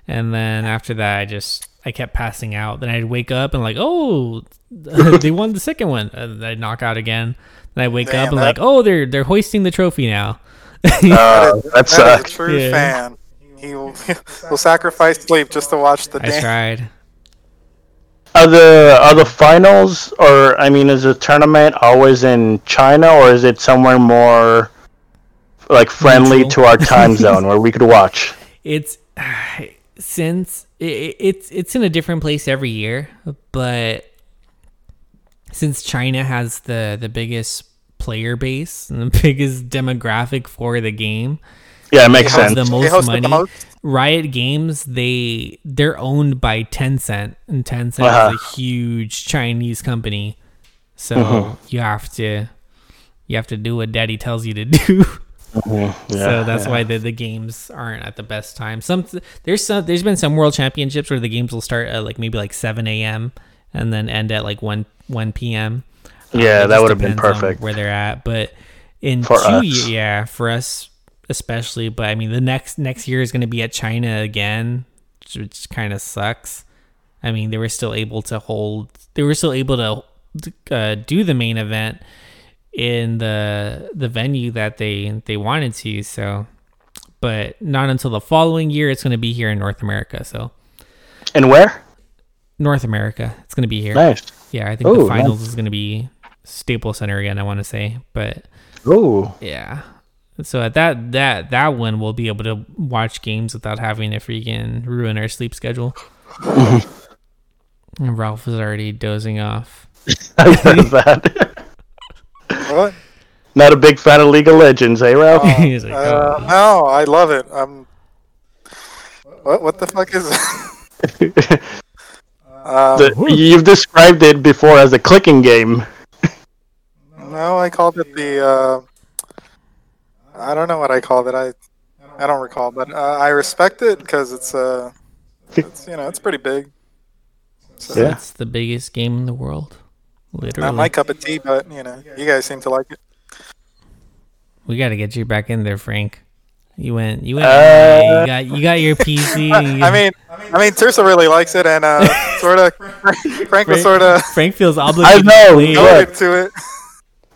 And then after that, I just I kept passing out. Then I'd wake up and like, oh, they won the second one. And I'd knock out again. Then I wake Damn, up and that- like, oh, they're they're hoisting the trophy now. Uh, that That is a sucks. true Yeah. fan. He will, will sacrifice sleep just to watch the I game. tried. Are the are the finals, or I mean, is the tournament always in China, or is it somewhere more like friendly Neutral. to our time zone where we could watch? it's since it, it's it's in a different place every year, but since China has the the biggest player base and the biggest demographic for the game, Yeah, it makes sense. the most money. the most. Riot Games, they they're owned by Tencent, and Tencent Uh-huh. is a huge Chinese company. So Mm-hmm. you have to you have to do what Daddy tells you to do. Yeah, so that's yeah. why the, the games aren't at the best time. Some there's some there's been some world championships where the games will start at like maybe like seven a.m. and then end at like one one p.m. Um, Yeah, that would have been perfect. where they're at. But in For two us. ye- yeah, for us especially. But I mean, the next next year is going to be at China again, which, which kind of sucks. I mean, they were still able to hold. They were still able to uh, do the main event in the the venue that they they wanted to. So, but not until the following year. It's going to be here in North America. So, And where? North America, it's going to be here. Nice. Yeah, I think Oh, the finals nice. is going to be Staples Center again. I want to say, but oh yeah. So at that that that one, we'll be able to watch games without having to freaking ruin our sleep schedule. and Ralph is already dozing off. I heard that. What? Not a big fan of League of Legends, eh, Ralph? He's like, Uh, no, I love it. Um, what what the fuck is? um, The- you've described it before as a clicking game. no, I called it the. Uh, I don't know what I called it. I I don't recall, but uh, I respect it because it's uh, it's you know it's pretty big. So, Yeah. It's the biggest game in the world. Literally. Not my cup of tea, but you know you guys seem to like it. we got to get you back in there, Frank. You went. You went. Uh, you got. You got your PC. and you I mean, I mean, Tirso really likes it, and uh, sort of Frank was sort of Frank feels obligated. know, To play. yeah. to it.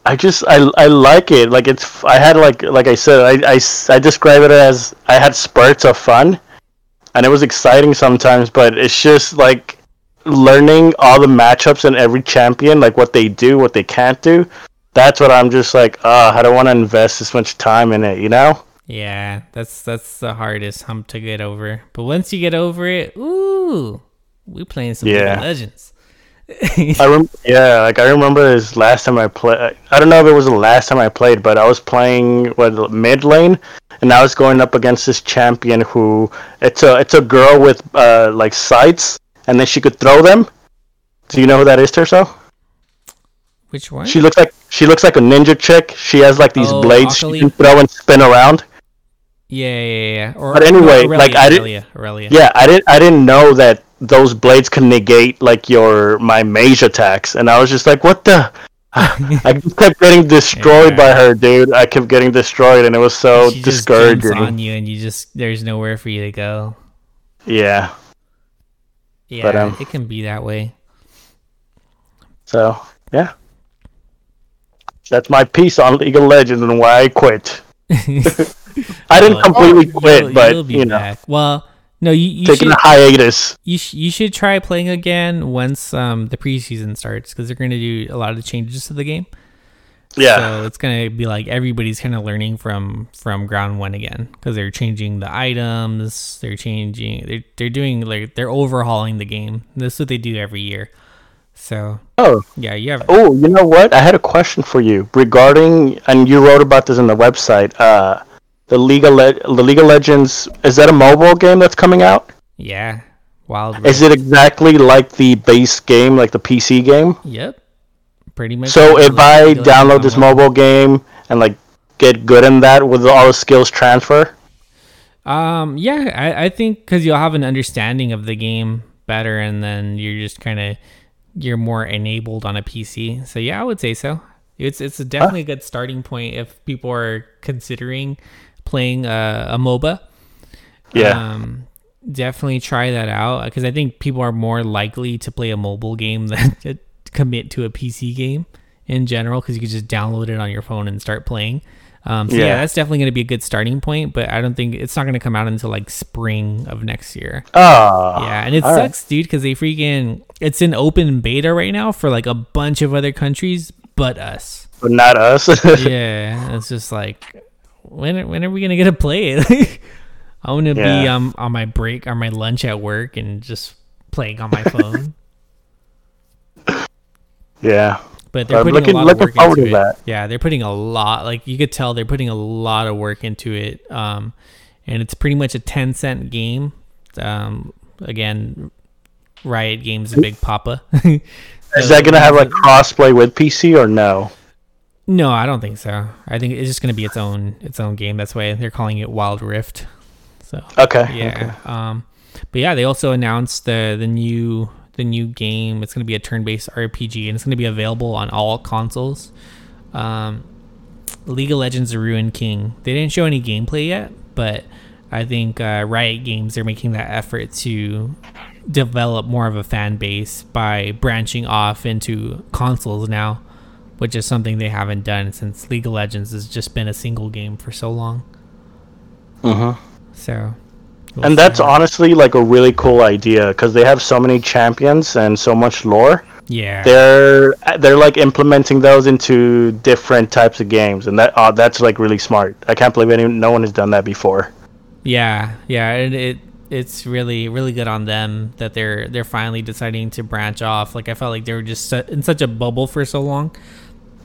I just I, I like it. Like it's I had like like I said I, I I describe it as I had spurts of fun, and it was exciting sometimes. But it's just like learning all the matchups and every champion, like what they do, what they can't do. That's what I'm just like. Ah, I don't want to invest this much time in it. You know? Yeah, that's that's the hardest hump to get over. But once you get over it, ooh, we playing some Yeah. Legends. I rem- yeah, like I remember this last time I played. I don't know if it was the last time I played, but I was playing what mid lane, and I was going up against this champion who it's a it's a girl with uh like sights, and then she could throw them. Do you know who that is, Tirso? Which one? She looks like she looks like a ninja chick. She has like these Oh, blades she can throw and spin around. yeah, yeah, yeah. Or, But anyway, Irelia, like, I didn't- Irelia, Irelia. Yeah, I didn't I didn't know that those blades can negate like your my mage attacks, and I was just like, what the. I just kept getting destroyed by her, dude. I kept getting destroyed, and it was so she discouraging. on you, and you just there's nowhere for you to go. Yeah. Yeah, But, um, it can be that way. So yeah, that's my piece on League of Legends and why I quit. I didn't Well, completely You'll- quit, but you'll you know, back. Well, no, you, you taking should a hiatus. you, sh- you should try playing again once um the preseason starts because they're going to do a lot of changes to the game. So it's gonna be like everybody's kind of learning from from ground one again because they're changing the items, they're changing, they're they're doing like they're overhauling the game. This is what they do every year. So Oh, yeah, you have oh, you know what? I had a question for you regarding, and you wrote about this on the website. Uh, the League of Le- the League of Legends is that a mobile game that's coming out? yeah, wild. Is it exactly like the base game, like the PC game? Yep. Pretty much. So if I League of Legends download this mobile game and like get good in that, with all the skills transfer? Um, yeah, I, I think because you'll have an understanding of the game better, and then you're just kind of you're more enabled on a PC. So yeah, I would say so. It's it's a definitely a good starting point if people are considering playing a, a MOBA. Yeah. Um, definitely try that out because I think people are more likely to play a mobile game than commit to a PC game in general because you can just download it on your phone and start playing. Um, so yeah. Yeah. that's definitely going to be a good starting point, but I don't think it's not going to come out until like spring of next year. Oh. Yeah, and it all right. sucks, dude, because they freaking it's in open beta right now for like a bunch of other countries, but us. But not us. yeah, it's just like when when are we gonna get to play it? I want to be um on my break or my lunch at work and just playing on my phone. Yeah. But they're I'm putting looking- a lot looking of work forward into to it. that. Yeah, they're putting a lot. Like you could tell, they're putting a lot of work into it. Um, and it's pretty much a Tencent game. Um, again, Riot Games, a big papa. Is that gonna have like crossplay with PC or no? No, I don't think so. I think it's just gonna be its own its own game. That's why they're calling it Wild Rift. So Okay. yeah. Um, but yeah, they also announced the the new the new game. It's gonna be a turn based RPG and it's gonna be available on all consoles. Um, League of Legends: The Ruin King. They didn't show any gameplay yet, but I think uh, Riot Games are making that effort to develop more of a fan base by branching off into consoles now, which is something they haven't done since League of Legends has just been a single game for so long. Mm-hmm. So, we'll And that's honestly like a really cool idea because they have so many champions and so much lore. yeah, They're they're like implementing those into different types of games, and that uh, that's like really smart. I can't believe any no one has done that before. yeah, yeah. And it it's really really good on them that they're they're finally deciding to branch off. Like I felt like they were just in such a bubble for so long.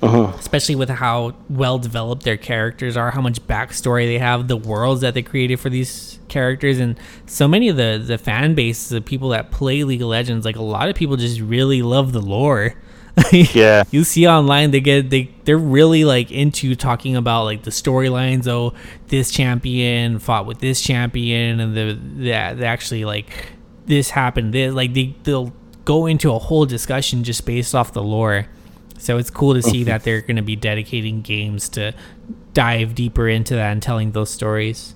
Mhm. especially with how well developed their characters are, how much backstory they have, the worlds that they created for these characters, and so many of the the fan bases of people that play League of Legends, like a lot of people just really love the lore. Yeah. you see online they get they they're really like into talking about like the storylines. Oh, this champion fought with this champion, and the that they actually like this happened. This like they they'll go into a whole discussion just based off the lore. So it's cool to see that they're going to be dedicating games to dive deeper into that and telling those stories.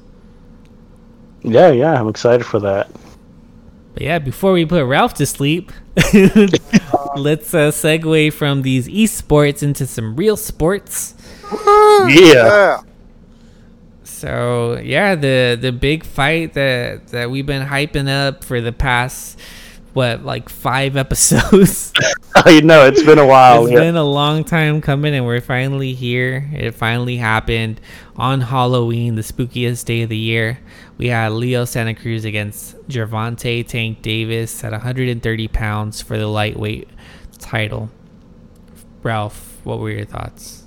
Yeah, yeah, I'm excited for that. But yeah, before we put Ralph to sleep, let's uh, segue from these esports into some real sports. Yeah. Yeah. So yeah, the the big fight that that we've been hyping up for the past what like five episodes. I know it's been a while. it's yeah. been a long time coming, and we're finally here. It finally happened on Halloween, the spookiest day of the year. We had Leo Santa Cruz against Gervonta Tank Davis at 130 pounds for the lightweight title. Ralph, what were your thoughts?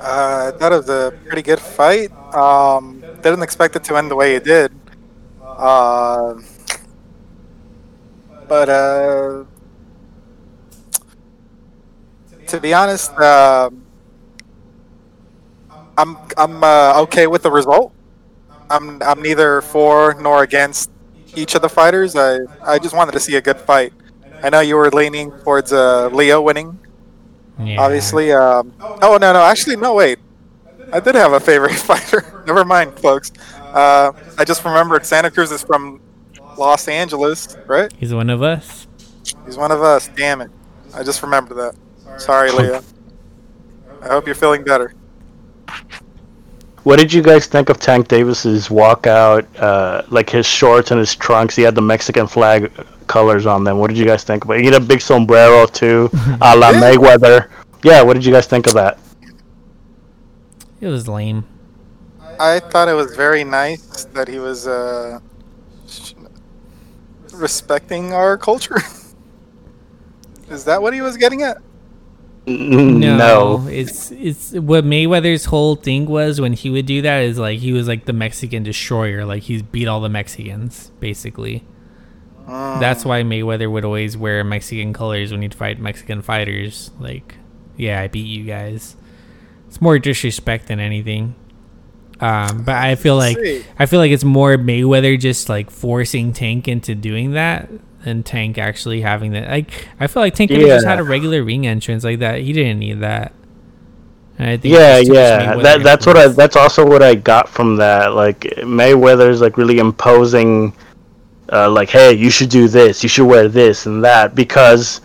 Uh, I thought it was a pretty good fight. Um, didn't expect it to end the way it did. Uh, but uh, to be honest, uh, I'm I'm uh, okay with the result. I'm I'm neither for nor against each of the fighters. I I just wanted to see a good fight. I know you were leaning towards uh, Leo winning, Yeah. obviously. Um, oh no, no, actually, no. Wait, I did have a favorite fighter. Never mind, folks. Uh, I just remembered Santa Cruz is from Los Angeles, right? He's one of us. He's one of us. Damn it! I just remembered that. Sorry, Leah. I hope you're feeling better. What did you guys think of Tank Davis's walkout? Uh, like his shorts and his trunks, he had the Mexican flag colors on them. What did you guys think about? it? He had a big sombrero too, a la Yeah. Mayweather. yeah, what did you guys think of that? It was lame. I thought it was very nice that he was uh, sh- respecting our culture. Is that what he was getting at? Mm, no, No. it's it's what Mayweather's whole thing was when he would do that is like he was like the Mexican destroyer, like he's beat all the Mexicans basically. Ah. That's why Mayweather would always wear Mexican colors when he'd fight Mexican fighters. Like, yeah, I beat you guys. It's more disrespect than anything. Um, but I feel like I feel like it's more Mayweather just like forcing Tank into doing that, than Tank actually having that. Like, I feel like Tank have just had a regular ring entrance like that. He didn't need that. I think Yeah, it's too much yeah. That that's what I that's also what I got from that. Like Mayweather's like really imposing uh, like, hey, you should do this, you should wear this and that because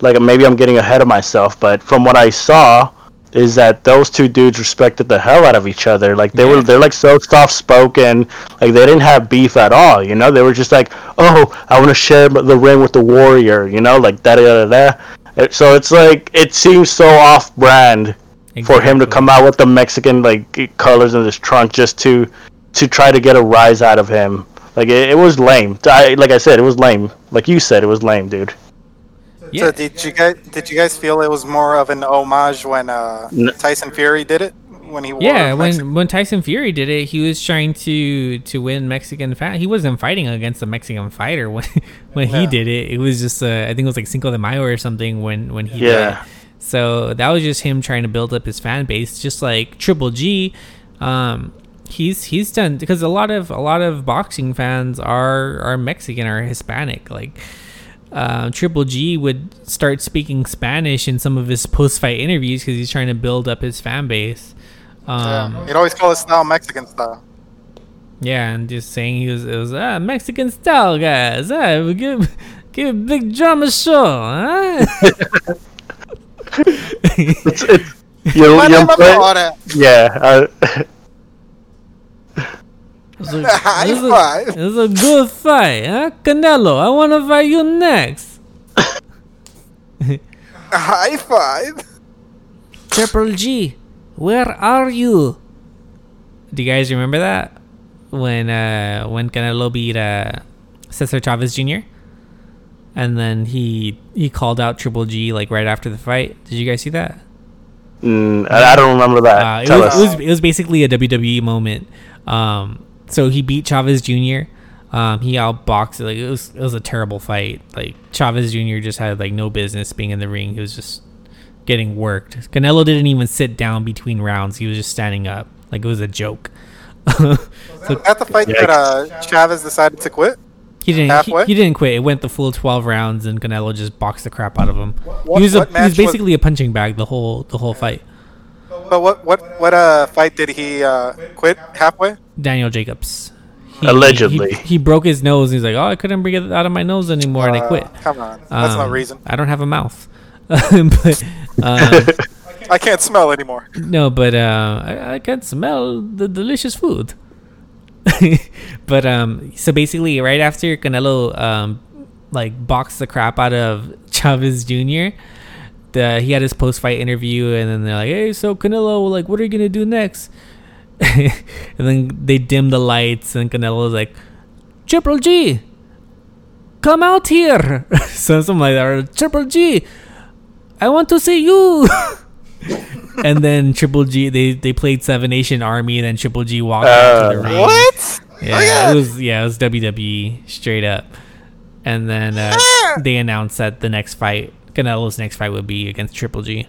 like maybe I'm getting ahead of myself, but from what I saw is that those two dudes respected the hell out of each other. Like they Yeah. were they're like so soft spoken. Like they didn't have beef at all, you know? They were just like, "Oh, I want to share the ring with the warrior," you know, like da da da da. So it's like it seems so off brand for him to come out with the Mexican like colors in his trunk just to to try to get a rise out of him. Like it, it was lame. I, like I said, it was lame. Like you said, it was lame, dude. Yeah. So did you guys did you guys feel it was more of an homage when uh, Tyson Fury did it when he wore Yeah, Mexican- when when Tyson Fury did it, he was trying to to win Mexican fan. He wasn't fighting against a Mexican fighter when when he did it. It was just uh, I think it was like Cinco de Mayo or something when when he did Yeah. it. So that was just him trying to build up his fan base, just like Triple G. Um, he's he's done because a lot of a lot of boxing fans are are Mexican or Hispanic. Like uh, Triple G would start speaking Spanish in some of his post fight interviews because he's trying to build up his fan base. Um, yeah. He'd always call his style Mexican style. yeah, and just saying he was it was ah Mexican style guys. Ah, we give give a big drama show, huh? It's, it's you, My you name play, yeah. Uh, It was a, High it was a- five. it a good fight, huh? Canelo, I want to fight you next. High five. Triple G, where are you? Do you guys remember that when uh when Canelo beat uh Cesar Chavez Jr. and then he he called out Triple G like right after the fight? Did you guys see that? mm, I, I don't remember that. Uh, it, Tell was, us. it was it was basically a WWE moment. Um, so he beat Chavez Jr. Um, he outboxed like it was it was a terrible fight. Like Chavez Jr. just had like no business being in the ring. He was just getting worked. Canelo didn't even sit down between rounds. He was just standing up like it was a joke. so At the fight that uh, Chavez decided to quit. he didn't he, he didn't quit. It went the full twelve rounds, and Canelo just boxed the crap out of him. What- he was a, he match was was- basically a punching bag the whole the whole fight. But what what what uh fight did he uh quit halfway? Daniel Jacobs. He, Allegedly. He, he broke his nose. He's like, oh, I couldn't breathe it out of my nose anymore, and I Uh, quit. Come on, that's no Um, reason. I don't have a mouth. but um, I can't smell anymore. no, but uh, I, I can smell the delicious food. but um, so basically, right after Canelo um, like boxed the crap out of Chavez Jr. The, he had his post fight interview, and then they're like, "Hey, so Canelo, like, what are you gonna do next?" and then they dim the lights, and Canelo was like, "Triple G, come out here," so something like that. Or, Triple G, I want to see you. and then Triple G, they they played Seven Nation Army, and then Triple G walked out to the Uh, ring. What? Yeah, it was yeah, it was WWE straight up. And then uh, they announced that the next fight, Canelo's next fight would be against Triple G.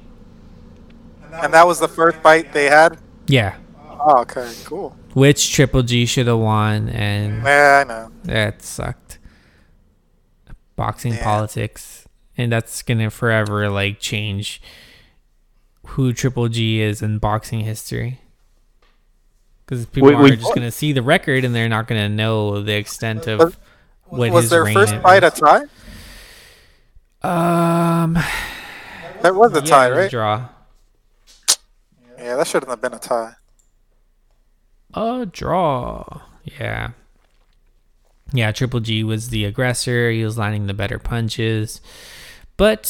And that was the first fight they had. Yeah, Oh, okay, cool. which Triple G should have won, and Yeah, I know. that sucked. Boxing Yeah. politics, and that's gonna forever like change who Triple G is in boxing history. Because people We- we- are just gonna see the record, and they're not gonna know the extent of Was- what was his their reign first is. fight a tie? Um, That was a yeah, tie, it was right? Draw. Yeah, that shouldn't have been a tie. A draw. Yeah. Yeah, Triple G was the aggressor. He was landing the better punches. but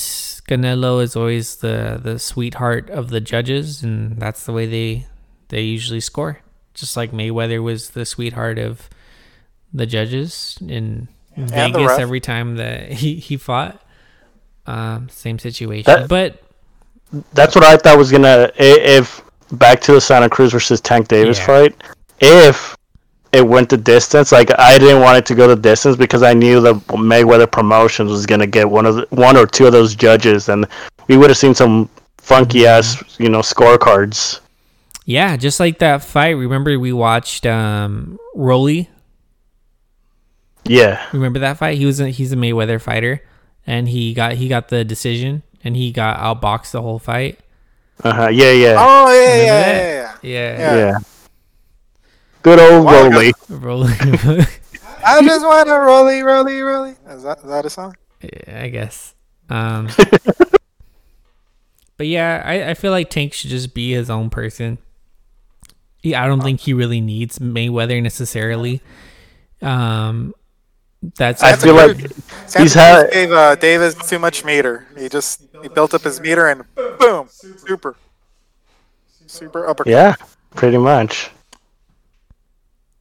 Canelo is always the the sweetheart of the judges, and that's the way they they usually score. Just like Mayweather was the sweetheart of the judges in the Vegas every time that he he fought. Um, same situation, That- but That's what I thought was gonna if back to the Santa Cruz versus Tank Davis Yeah. fight. If it went the distance, like I didn't want it to go the distance because I knew the Mayweather Promotions was gonna get one of the, one or two of those judges, and we would have seen some funky ass you know scorecards. yeah, just like that fight. Remember we watched um Rolly. Yeah, Remember that fight? He was a, he's a Mayweather fighter, and he got he got the decision, and he got outboxed the whole fight. Uh huh, yeah, yeah, Oh yeah, yeah, Remember yeah, yeah, Yeah, yeah. Good old Wow, Rolly. Rolly. I just want to rolly, rolly, rolly. Is that is that a song? Yeah, I guess. Um, but yeah, I, I feel like Tank should just be his own person. Yeah, I don't think he really needs Mayweather necessarily. Um, that's I feel like Santa He's Cruz had- gave uh, Davis too much meter. He just he built up his meter and boom, super, super uppercut. yeah, pretty much.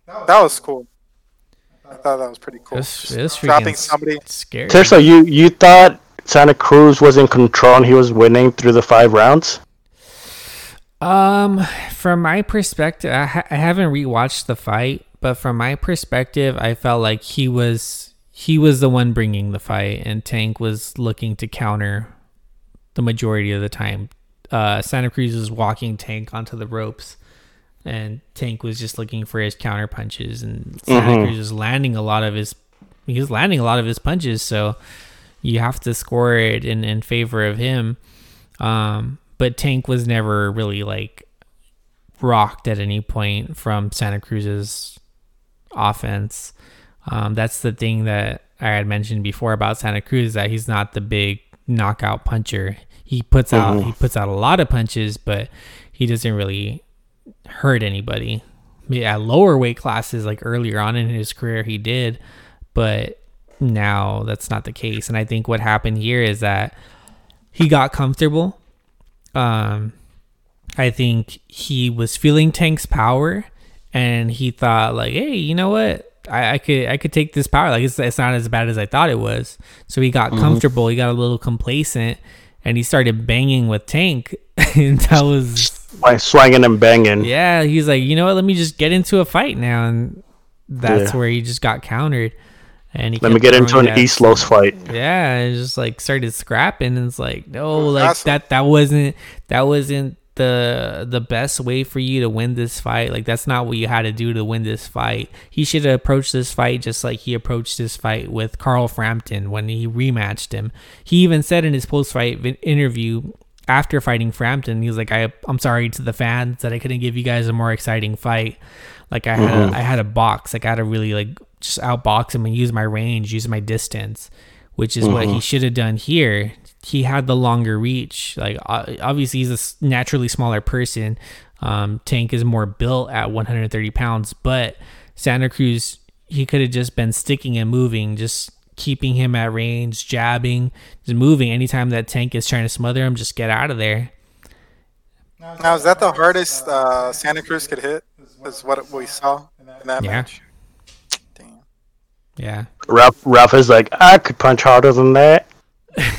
That was cool. I thought that was pretty cool. It's- Just it's dropping somebody. scary. Tirso, you you thought Santa Cruz was in control and he was winning through the five rounds? Um, from my perspective, I, ha- I haven't rewatched the fight, but from my perspective, I felt like he was he was the one bringing the fight, and Tank was looking to counter the majority of the time. Uh, Santa Cruz was walking Tank onto the ropes, and Tank was just looking for his counter punches, and Santa Mhm. Cruz was landing a lot of his he was landing a lot of his punches, so you have to score it in, in favor of him. Um, but Tank was never really like rocked at any point from Santa Cruz's offense. Um, that's the thing that I had mentioned before about Santa Cruz that he's not the big knockout puncher. He puts out he puts out a lot of punches, but he doesn't really hurt anybody. I mean, At lower weight classes, like earlier on in his career, he did, but now that's not the case. And I think what happened here is that he got comfortable. Um, I think he was feeling Tank's power, and he thought like, "Hey, you know what? I, I could I could take this power. Like it's, it's not as bad as I thought it was." So he got mm-hmm. comfortable. He got a little complacent, and he started banging with Tank, and that was Like swinging and banging. yeah. He's like, you know what? Let me just get into a fight now, and that's Yeah. where he just got countered. And he Let me get into an that- East Los fight. yeah, it just like started scrapping and it's like, no, like Awesome. that that wasn't that wasn't the the best way for you to win this fight. Like that's not what you had to do to win this fight. He should have approached this fight just like he approached this fight with Carl Frampton when he rematched him. He even said in his post fight interview after fighting Frampton, he was like, I I'm sorry to the fans that I couldn't give you guys a more exciting fight. Like I had a, mm-hmm. I had a box, like I had to really like just outbox him and use my range, use my distance, which is what he mm-hmm. should have done here. He had the longer reach. Like obviously he's a naturally smaller person. Um, Tank is more built at 130 pounds, but Santa Cruz he could have just been sticking and moving, just keeping him at range, jabbing, just moving. Anytime that Tank is trying to smother him, just get out of there. Now is that the hardest uh, Santa Cruz could hit? Is what we saw in that Yeah. match. Damn. Yeah. Ralph, Ralph is like, I could punch harder than that.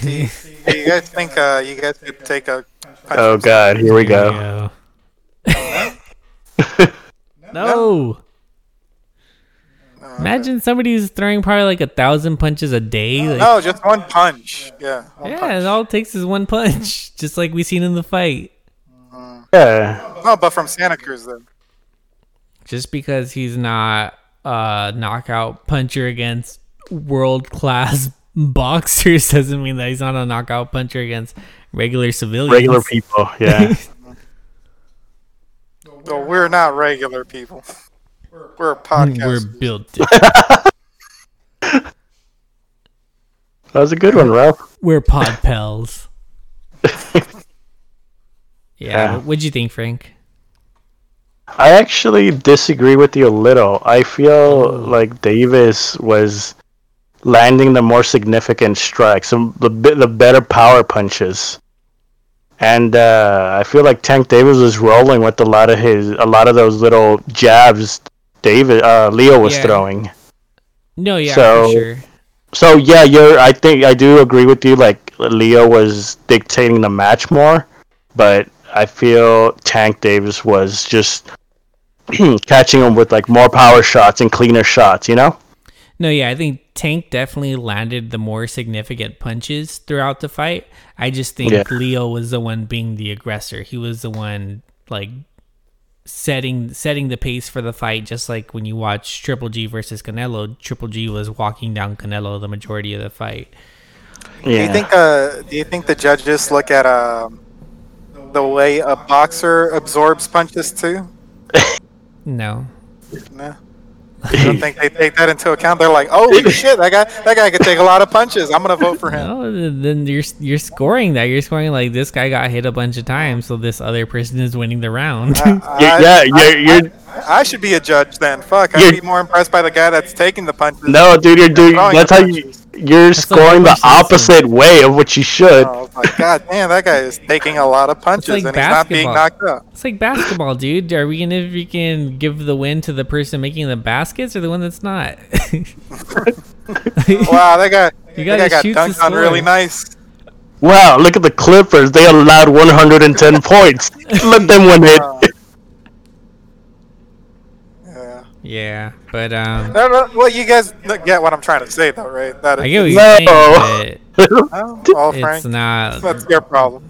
Do you, do you guys think uh, you guys could take a? punch Oh God, here we There go. you go. no. Imagine somebody who's throwing probably like a thousand punches a day. Like, No, just one punch. Yeah. one yeah, punch. and all it takes is one punch, just like we seen in the fight. Yeah, No, but from Santa Cruz though. Just because he's not a knockout puncher against world class boxers doesn't mean that he's not a knockout puncher against regular civilians. regular people. Yeah, No, we're not regular people. We're a podcast. We're built. di- that was a good one, Ralph. We're pod pals. yeah. Yeah. What'd you think, Frank? I actually disagree with you a little. I feel oh. like Davis was landing the more significant strikes, the the better power punches. And uh, I feel like Tank Davis was rolling with a lot of his a lot of those little jabs David uh, Leo was Yeah. throwing. No, yeah, So- for sure. So yeah, you're. I think I do agree with you. Like Leo was dictating the match more, but I feel Tank Davis was just catching him with like more power shots and cleaner shots. You know? No, yeah, I think Tank definitely landed the more significant punches throughout the fight. I just think Yeah. Leo was the one being the aggressor. He was the one like setting setting the pace for the fight just like when you watch Triple G versus Canelo, Triple G was walking down Canelo the majority of the fight. Yeah. Do you think? Uh, do you think the judges look at um, the way a boxer absorbs punches too? No. No. I don't think they take that into account. They're like, "Oh shit, that guy! That guy could take a lot of punches. I'm gonna vote for him." No, then you're you're scoring that. You're scoring like this guy got hit a bunch of times, so this other person is winning the round. I- yeah, yeah, you're, you're I should be a judge then. Fuck, I'd be more impressed by the guy that's taking the punches. no, dude. You're doing. That's the how you. Punches. You're That's scoring the Homer Simpson. opposite way of what you should. Oh, it's like, God damn, that guy is taking a lot of punches like and he's not being knocked out. It's like basketball, dude. Are we gonna freaking give the win to the person making the baskets or the one that's not? Wow, that guy, You that gotta guy got shoot to dunked on really nice. Wow, look at the Clippers. They allowed 110 points. Let them win it. Uh, yeah. yeah, but um, No, no, well, you guys get what I'm trying to say, though, right? That I get what is, you're No. saying, but oh, all Frank. it's not. That's your problem.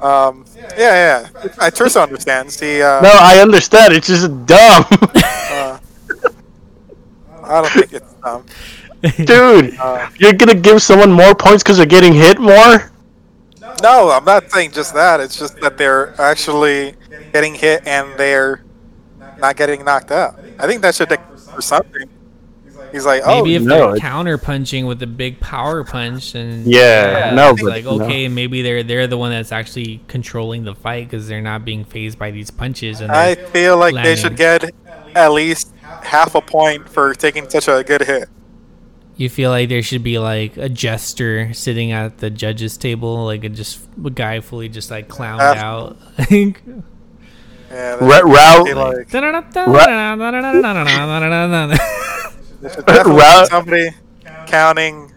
Um, yeah, yeah. I Tirso understands. He, uh, no, I understand. It's just dumb. uh, I don't think it's dumb. Dude, Uh, you're gonna give someone more points because they're getting hit more? No, I'm not saying just that. It's just that they're actually getting hit and they're not getting knocked out. I think that should for something. He's like, oh, Maybe if no, they're counter punching with a big power punch, and Yeah, no, but like no. okay, maybe they're they're the one that's actually controlling the fight because they're not being fazed by these punches. And I feel like they should get at least half a point for taking such a good hit. you feel like there should be like a jester sitting at the judges table, like a just a guy fully just like clowned That's- out. Yeah, Ra- they Rao- should be like, they should Ra- somebody counting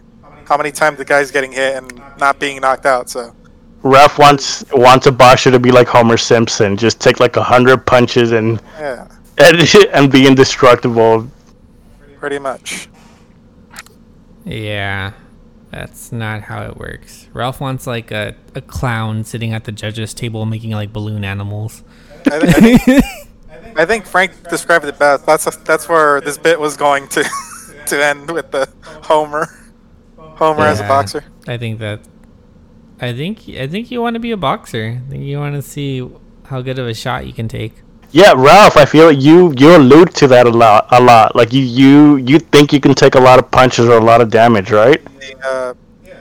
how many times the guy's getting hit and not being knocked out. So Ref wants wants a boxer to be like Homer Simpson, just take like a hundred punches and yeah, and, and be indestructible. pretty much. Yeah, that's not how it works. Ralph wants like a, a clown sitting at the judges table making like balloon animals. I, th- I, think, I think Frank described it best. That's that's where this bit was going to to end with the Homer, Homer as a boxer. I think that. I think I think you want to be a boxer. I think you want to see how good of a shot you can take. Yeah, Ralph, I feel like you you allude to that a lot a lot. Like you you you think you can take a lot of punches or a lot of damage, right? The, uh,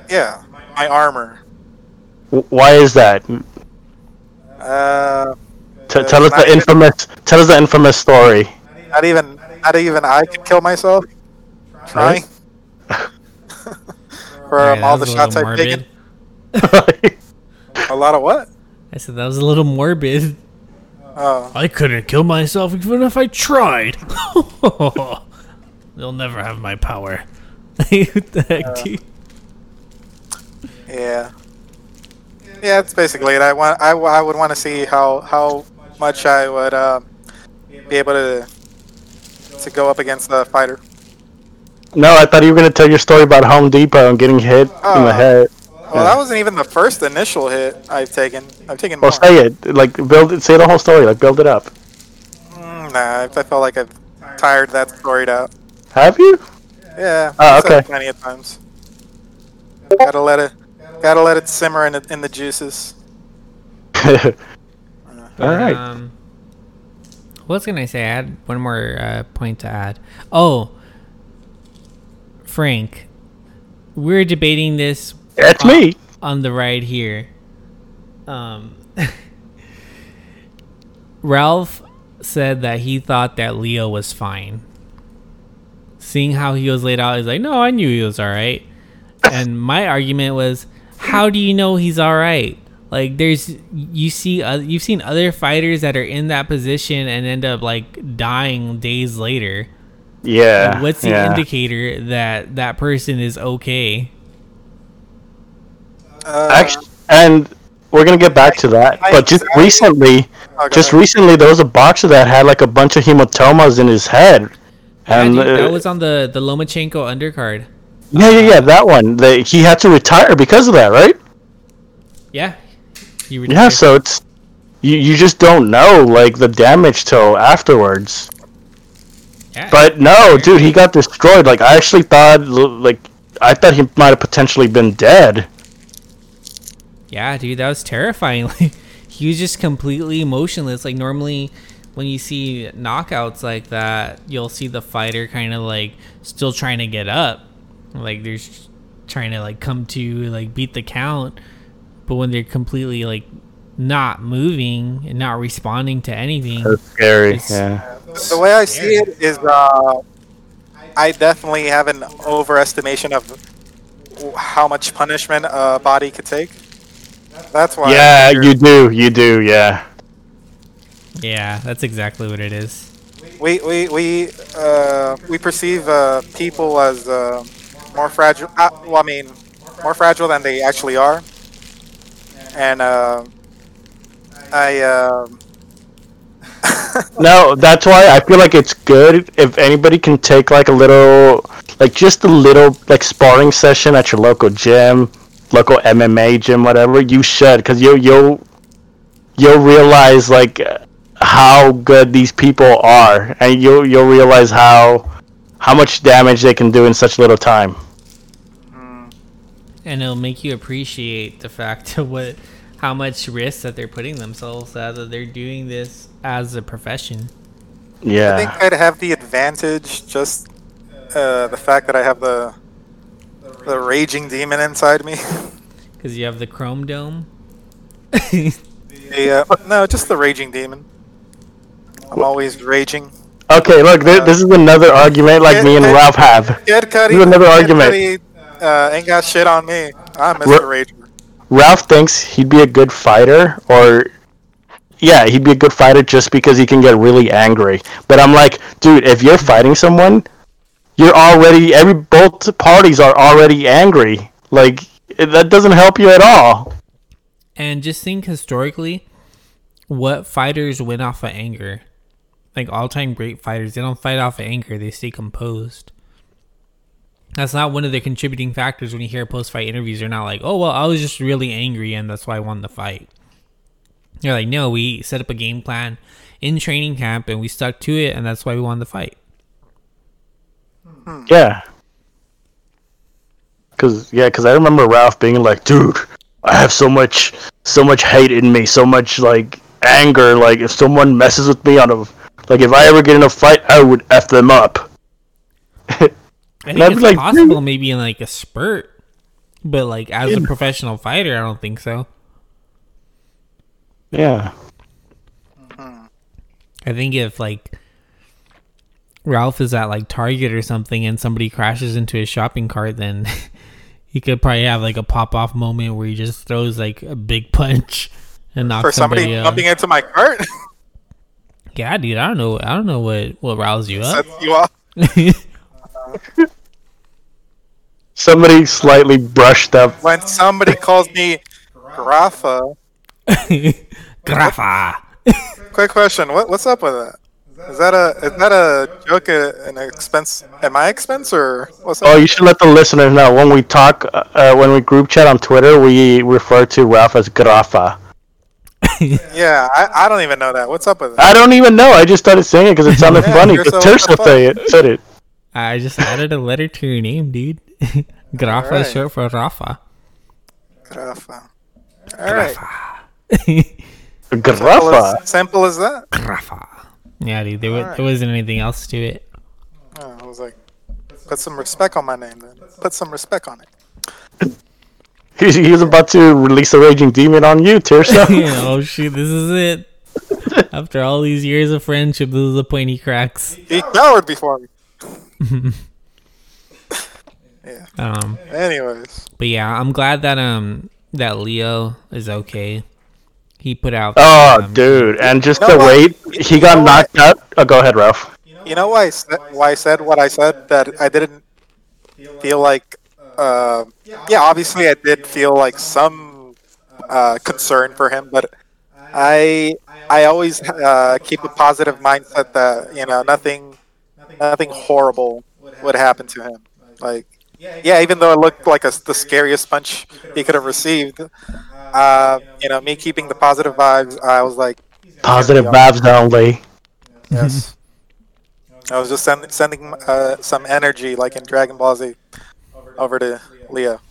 yeah, my armor. Why is that? Uh, T- uh, tell us not the even- infamous tell us the infamous story. Not even not even I could kill myself. Trying. For Alright, um, all the shots I've taken. A lot of what? I said that was a little morbid. Oh, I couldn't kill myself even if I tried. They'll never have my power. what the heck, dude? yeah. Yeah, that's basically it. I want. I, I would want to see how how much I would um, be able to to go up against the fighter. no, I thought you were gonna tell your story about Home Depot and getting hit in the Oh. head. Well, that wasn't even the first initial hit I've taken. I've taken more. Well, say it. Like build it. Say the whole story. Like build it up. Mm, nah, I, I felt like I've tired that story out. Have you? Yeah. Oh, okay. Plenty of times. Gotta let it. Gotta let it simmer in the, in the juices. All right. Um, what was gonna say? I had one more uh, point to add. Oh, Frank, we're debating this That's on- me. on the ride here. Um, Ralph said that he thought that Leo was fine. seeing how he was laid out, he's like, no, I knew he was all right. And my argument was, how do you know he's all right? Like, there's you see, uh, you've seen other fighters that are in that position and end up like dying days later. Yeah. Like, what's the yeah. indicator that that person is okay? Uh, Actually, and we're gonna get back to that. I- But just I- recently, oh, just recently, there was a boxer that had like a bunch of hematomas in his head, Yeah, and dude, uh, that was on the the Lomachenko undercard. yeah, yeah, yeah, that one. The, he had to retire because of that, right? Yeah, he Yeah. So it's you. You just don't know like the damage till afterwards. Yeah. But no, dude, he got destroyed. Like I actually thought, like I thought he might have potentially been dead. Yeah, dude, that was terrifying. Like he was just completely emotionless. Like normally when you see knockouts like that, you'll see the fighter kind of like still trying to get up. Like they're trying to like come to like beat the count. But when they're completely like not moving and not responding to anything, That's scary. It's- Yeah. the way I see it is, uh, I definitely have an overestimation of how much punishment a body could take. That's why. Yeah, you do. You do. Yeah. yeah, that's exactly what it is. We we we uh, we perceive uh, people as uh, more fragile. Uh, well, I mean, more fragile than they actually are. And uh, I. Uh, No, that's why I feel like it's good if anybody can take like a little, like just a little like sparring session at your local gym, local MMA gym, whatever. You should, because you you'll you'll realize like how good these people are, and you'll you'll realize how how much damage they can do in such little time. And it'll make you appreciate the fact of what how much risk that they're putting themselves at that they're doing this as a profession Yeah, I think I'd have the advantage just uh, the fact that I have the the raging demon inside me. because you have the chrome dome yeah, uh, no, just the raging demon. I'm always raging. Okay, look, th- this is another argument like me and Ralph have. Kid Cudi, This is another Kid argument. Cudi, uh, ain't got shit on me. I'm Mr. Ru- Rager. Ralph thinks he'd be a good fighter, or yeah, he'd be a good fighter just because he can get really angry. But I'm like, dude, if you're fighting someone, you're already every both parties are already angry. Like that doesn't help you at all. and just think historically what fighters win off of anger like all-time great fighters they don't fight off of anger they stay composed that's not one of the contributing factors when you hear post-fight interviews they're not like oh well i was just really angry and that's why i won the fight they're like no we set up a game plan in training camp and we stuck to it and that's why we won the fight hmm. Yeah. Cause yeah, cause I remember Ralph being like, dude, I have so much, so much hate in me, so much like anger. Like if someone messes with me on a, like if I ever get in a fight, I would f them up. I think And I'd be it's like, possible maybe in like a spurt, but like as a professional fighter, I don't think so. Yeah. Mm-hmm. I think if like Ralph is at like Target or something and somebody crashes into his shopping cart, then he could probably have like a pop off moment where he just throws like a big punch and knocks For somebody somebody, jumping into my cart, Yeah, dude, I don't know. I don't know what what riles you up. sets you off. Somebody slightly brushed up. When somebody calls me Grafa, Grafa. quick question: what, What's up with that? Is that a is that a joke, uh, an expense at my expense, or what's Oh, you should let the listeners know when we talk, uh, uh, when we group chat on Twitter, we refer to Ralph as Grafa. yeah, I, I don't even know that. What's up with that? I don't even know. I just started saying it because it sounded Yeah, funny. you're Because so- Tirso say it, said it. I just added a letter to your name, dude. Grafa Alright. is short for Rafa. Grafa. All right. Simple Grafa. simple as that. Grafa. Yeah, dude. There, wa- Alright. there wasn't anything else to it. Oh, I was like, put some respect on my name then. Put some respect on it. He, he was about to release a raging demon on you, Tirso. oh shit, this is it. After all these years of friendship, this is the point he cracks. He cowered before me. Yeah. Um, Anyways, but yeah, I'm glad that um that Leo is okay. He put out. Oh, um, dude, and just You the know what? wait, he got You know what? knocked out. Oh, go ahead, Ralph. you know why I said, why I said what I said that I didn't feel like. Uh, yeah, obviously I did feel like some uh, concern for him, but I I always uh, keep a positive mindset that you know nothing nothing horrible would happen to him. Like, yeah, even though it looked like a, the scariest punch he could have received, uh, you know, me keeping the positive vibes, I was like, Positive vibes only. yes. I was just send, sending uh, some energy, like in Dragon Ball Z, over to Leo.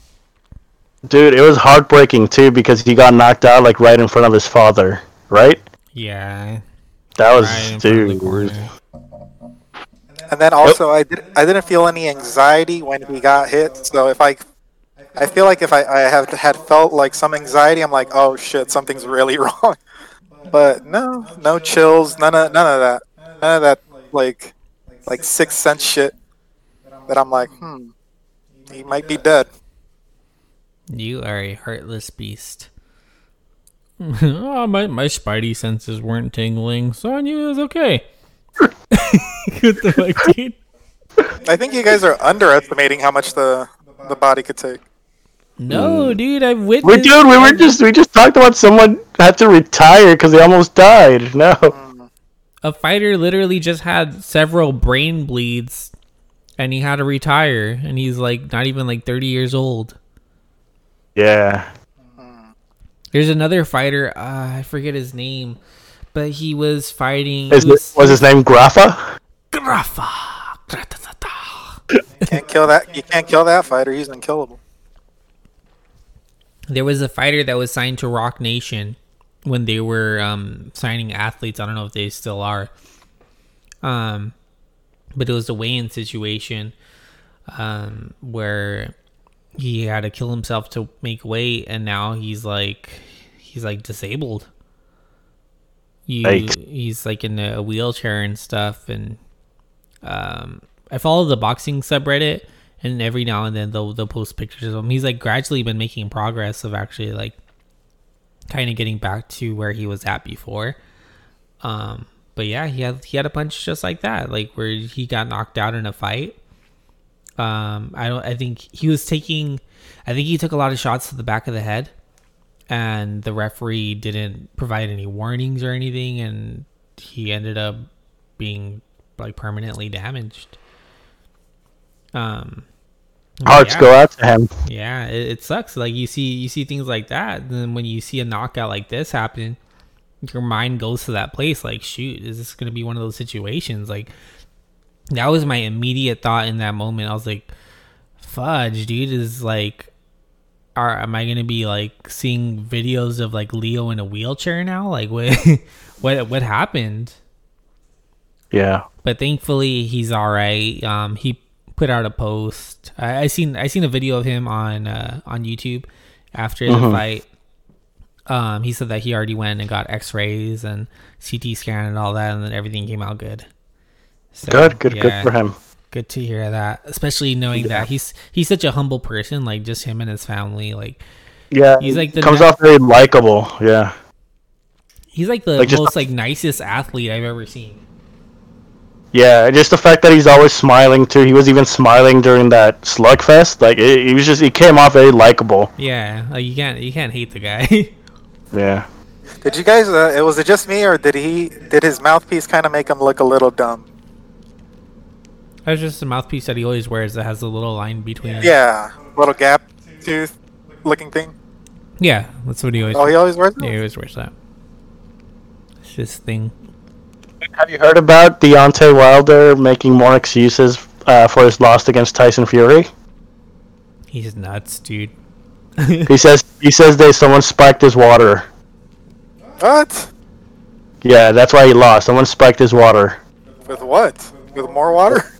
Dude, it was heartbreaking too because he got knocked out like right in front of his father, right? Yeah. That was Right in front of the dude. Corner. And then also, I did I didn't feel any anxiety when he got hit. So if I, I feel like if I, I have had felt like some anxiety, I'm like, oh shit, something's really wrong. But no, no chills, none of none of that, none of that like, like sixth sense shit. That I'm like, hmm, he might be dead. You are a heartless beast. oh, my my spidey senses weren't tingling, so I knew it was okay. what the fuck, dude? I think you guys are underestimating how much the the body could take. No, dude, I've We witnessed. dude, we were just we just talked about someone had to retire because they almost died. No, a fighter literally just had several brain bleeds, and he had to retire, and he's like not even like thirty years old. yeah, There's another fighter, uh, I forget his name, but he was fighting. Is he it, was his name Graffa? Grafa. Can't kill that. You can't kill that fighter. He's unkillable. There was a fighter that was signed to Roc Nation when they were um, signing athletes. I don't know if they still are. Um, but it was a weigh-in situation um, where he had to kill himself to make weight, and now he's like he's like disabled. You, Yikes. he's like in a wheelchair and stuff, and um, I follow the boxing subreddit, and every now and then they'll they'll post pictures of him. He's like gradually been making progress of actually like kind of getting back to where he was at before. Um, but yeah, he had he had a punch just like that, like where he got knocked out in a fight. Um, I don't. I think he was taking. I think he took a lot of shots to the back of the head, and the referee didn't provide any warnings or anything, and he ended up being like permanently damaged. Um, Hearts yeah. go out to him. Yeah, it, it sucks. Like you see, you see things like that, and then when you see a knockout like this happen, your mind goes to that place. Like, shoot, is this gonna be one of those situations? Like, that was my immediate thought in that moment. I was like, "Fudge, dude!" Is like, are am I gonna be like seeing videos of like Leo in a wheelchair now? Like, what, what, what happened? Yeah, but thankfully he's all right. Um, he put out a post. I, I seen I seen a video of him on uh, on YouTube after the Mhm. fight. Um, he said that he already went and got X-rays and CT scan and all that, and then everything came out good. So, good, good, good for him. Good to hear that, especially knowing that he's he's such a humble person. Like just him and his family. Like Yeah, He's like the comes ne- off very likable. Yeah, he's like the Like, just- most like nicest athlete I've ever seen. Yeah. Just the fact that he's always smiling too. He was even smiling during that slugfest. Like it, he was just he came off very likable. Yeah, like you can't you can't hate the guy. Yeah. Did you guys? Uh, it was it just me, or did he? Did his mouthpiece kind of make him look a little dumb? That's just a mouthpiece that he always wears that has a little line between it. Yeah, little gap tooth looking thing. Yeah, that's what he always. Oh, he always wears. yeah, he always wears that. It's his thing. Have you heard about Deontay Wilder making more excuses uh, for his loss against Tyson Fury? He's nuts, dude. He says he says that someone spiked his water. What? Yeah, that's why he lost. Someone spiked his water. With what? With more water?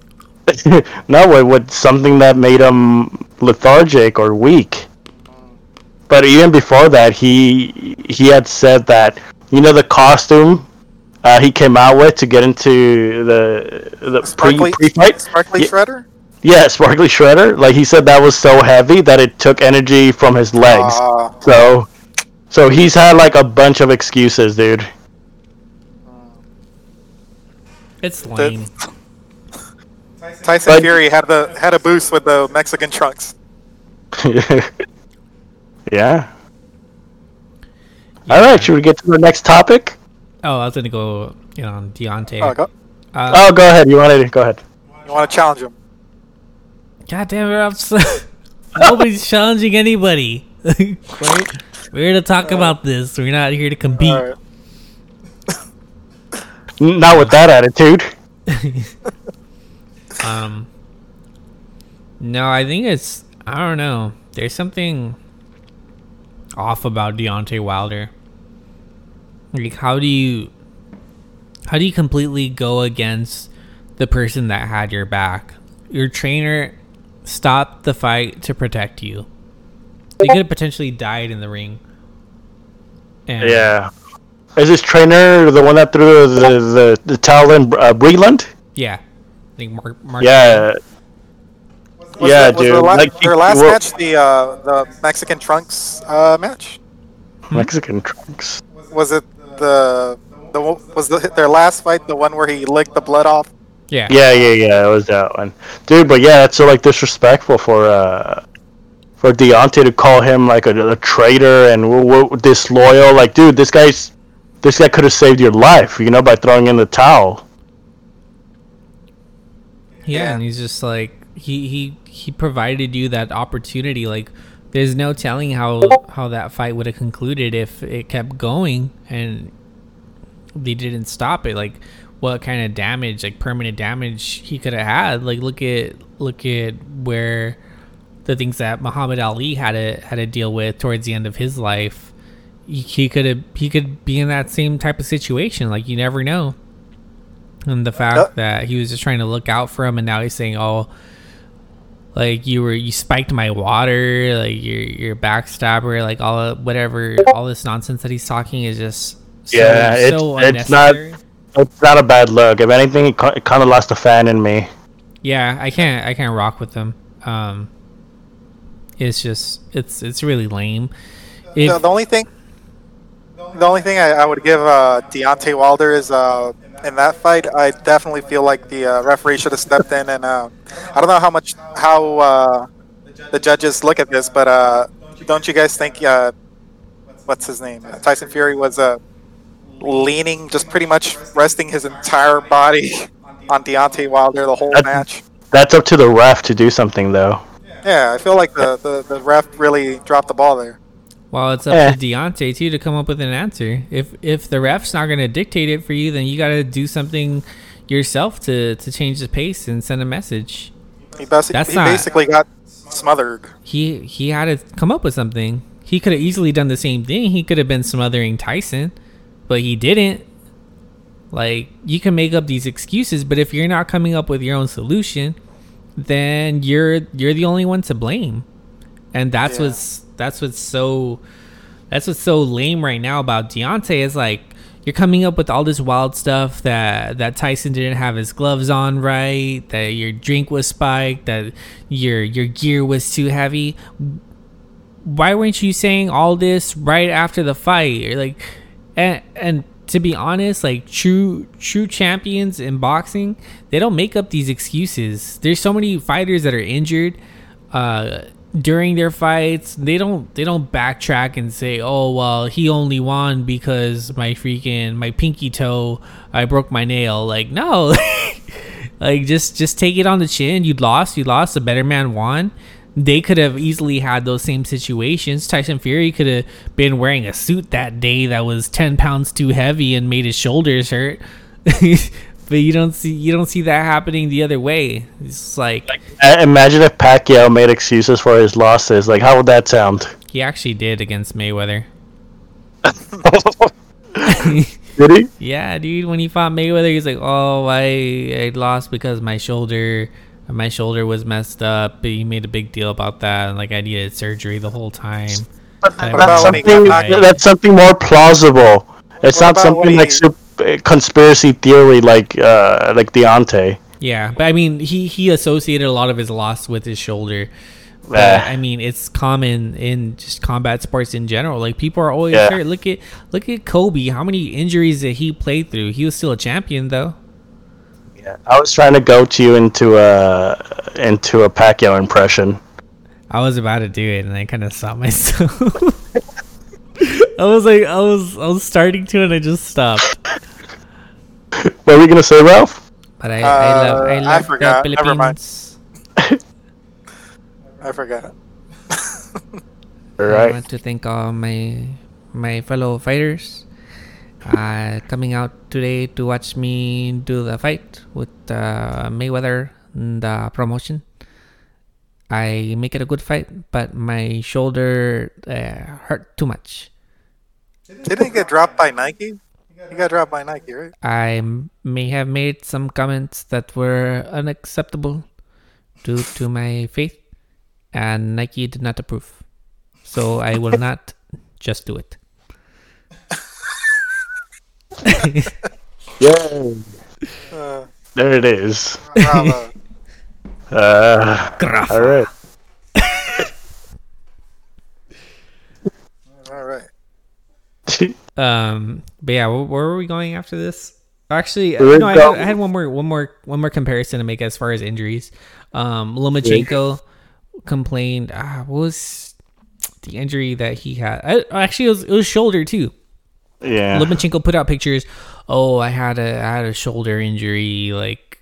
no, with, with something that made him lethargic or weak. But even before that, he he had said that you know the costume uh, he came out with to get into the the pre Sparkly, pre fight. sparkly Yeah. shredder. Yeah, Sparkly Shredder. Like he said, that was so heavy that it took energy from his legs. Uh, So, so he's had like a bunch of excuses, dude. It's lame. Tyson But- Fury had the had a boost with the Mexican trunks. yeah. All right, should we get to the next topic? Oh, I was gonna go you know, on Deontay. Oh, go, Uh, Oh, go ahead. You wanted to go ahead. you want to challenge him? God damn it, I'm so... Nobody's challenging anybody. right? We're here to talk about this. We're not here to compete. All right. N- Not with that attitude. Um, no, I think it's I don't know. There's something off about Deontay Wilder. Like, how do you how do you completely go against the person that had your back? Your trainer stopped the fight to protect you. You could have potentially died in the ring. And Yeah. Is this trainer the one that threw the the, the towel in uh, Breland? yeah. I think Mark, Mark Yeah. Was yeah, the, was dude. Their, la- like, their last well, match, the uh, the Mexican trunks uh, match, Mexican trunks. was it the the was the, their last fight the one where he licked the blood off? Yeah. Yeah, yeah, yeah. It was that one, dude. But yeah, it's so like disrespectful for uh for Deontay to call him like a, a traitor and w- w- disloyal. Like, dude, this guy's this guy could have saved your life, you know, by throwing in the towel. Yeah, Yeah. and he's just like he he he provided you that opportunity. Like, there's no telling how how that fight would have concluded if it kept going and they didn't stop it. Like, what kind of damage, like permanent damage, he could have had. Like, look at look at where the things that Muhammad Ali had to had to deal with towards the end of his life. He, he could have he could be in that same type of situation. Like, you never know and the fact that he was just trying to look out for him and now he's saying oh like you were you spiked my water like you're you're a backstabber like all whatever all this nonsense that he's talking is just so, Yeah, it's- so it's not- It's not a bad look. If anything, it, it kind of lost a fan in me. yeah i can't i can't rock with them um it's just it's it's really lame if the, the only thing, the only thing I, I would give uh, Deontay Wilder is uh, in that fight. I definitely feel like the uh, referee should have stepped in, and uh, I don't know how much how uh, the judges look at this, but uh, don't you guys think uh, what's his name Tyson Fury was uh, leaning, just pretty much resting his entire body on Deontay Wilder the whole That- match? That's up to the ref to do something, though. Yeah, I feel like the, the, the ref really dropped the ball there. Well it's up Eh. to Deontay too to come up with an answer if if the ref's not going to dictate it for you then you got to do something yourself to to change the pace and send a message He, basi- That's he not- basically got smothered. he he had to come up with something. He could have easily done the same thing. He could have been smothering Tyson, but he didn't. Like you can make up these excuses, but if you're not coming up with your own solution, then you're you're the only one to blame. And that's Yeah. what's that's what's so that's what's so lame right now about Deontay is like you're coming up with all this wild stuff that that Tyson didn't have his gloves on right, that your drink was spiked, that your your gear was too heavy. Why weren't you saying all this right after the fight? Like, and and to be honest, like true true champions in boxing, they don't make up these excuses. There's so many fighters that are injured. Uh, during their fights they don't they don't backtrack and say oh well he only won because my freaking my pinky toe i broke my nail. Like no. Like just just take it on the chin. You lost you lost. The better man won. They could have easily had those same situations. Tyson fury could have been wearing a suit that day that was 10 pounds too heavy and made his shoulders hurt but you don't see you don't see that happening the other way it's like Uh, Imagine if Pacquiao made excuses for his losses. Like, how would that sound? He actually did against Mayweather. Did he? Yeah, dude. When he fought Mayweather, he's like, "Oh, I I lost because my shoulder, my shoulder was messed up." But he made a big deal about that, and like I needed surgery the whole time. But What that's about when he something. That's something more plausible. It's What not something when like he- sup- conspiracy theory, like uh, like Deontay. Yeah, but I mean, he he associated a lot of his loss with his shoulder. But, I mean, it's common in just combat sports in general. Like people are always Yeah. hurt. Look at look at Kobe. How many injuries did he play through? He was still a champion though. Yeah, I was trying to go to you into a into a Pacquiao impression. I was about to do it, and I kind of stopped myself. I was like, I was I was starting to, and I just stopped. What were you gonna say, Ralph? But I, I love I Uh, I forgot. the Never mind. Philippines. I forgot. All I want to thank all my my fellow fighters uh, coming out today to watch me do the fight with uh, Mayweather in the promotion. I make it a good fight, but my shoulder uh, hurt too much. Didn't he get dropped by Nike? He got dropped by Nike, right? I m- may have made some comments that were unacceptable due to my faith, and Nike did not approve. So I will not just do it. Yay! Uh, There it is. bravo. Uh, Graph. all right. All right. Um, but yeah, wh- where were we going after this? Actually, no, I had, I had one more, one more, one more comparison to make as far as injuries. Um, Lomachenko complained. Ah, what was the injury that he had? I, actually, it was, it was shoulder too. yeah. Lomachenko put out pictures. Oh, I had a I had a shoulder injury. Like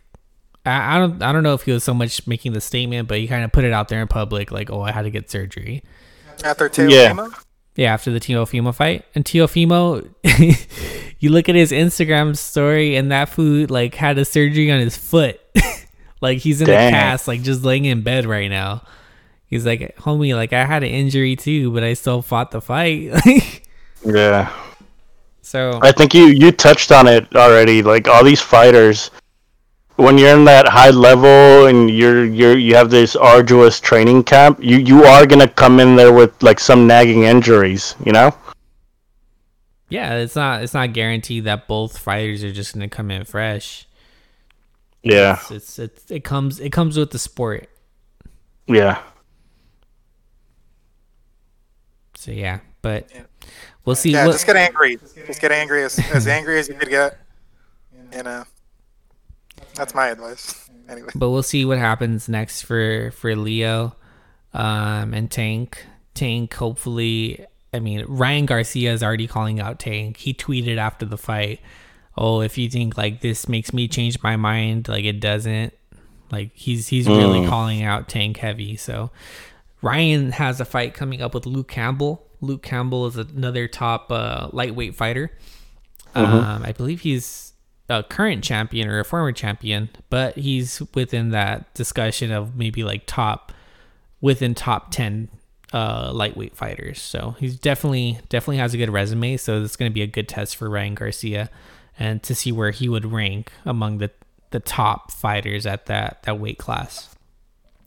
I, I don't I don't know if he was so much making the statement, but he kind of put it out there in public. Like, oh, I had to get surgery. After Teofimo? Yeah. Yeah, after the Teofimo fight. And Teofimo, you look at his Instagram story, and that food like had a surgery on his foot. like he's in a cast, like just laying in bed right now. He's like, homie, like I had an injury too, but I still fought the fight. Yeah. so I think you you touched on it already. Like all these fighters, when you're in that high level and you're you're you have this arduous training camp, you you are gonna come in there with like some nagging injuries. You know. yeah, it's not it's not guaranteed that both fighters are just gonna come in fresh. Yeah. It's, it's, it's it comes it comes with the sport. Yeah. So yeah, but we'll see. Yeah, what, just get angry. Just get angry as, as angry as you could get. You know, that's my advice. Anyway, but we'll see what happens next for for Leo um and Tank. Tank hopefully I mean Ryan Garcia is already calling out Tank. He tweeted after the fight, "Oh, if you think like this makes me change my mind, like it doesn't." Like he's he's really calling out Tank heavy. So Ryan has a fight coming up with Luke Campbell. Luke Campbell is another top uh, lightweight fighter. Um, I believe he's a current champion or a former champion, but he's within that discussion of maybe like top within top 10 uh, lightweight fighters. So he's definitely definitely has a good resume. So it's going to be a good test for Ryan Garcia and to see where he would rank among the the top fighters at that that weight class.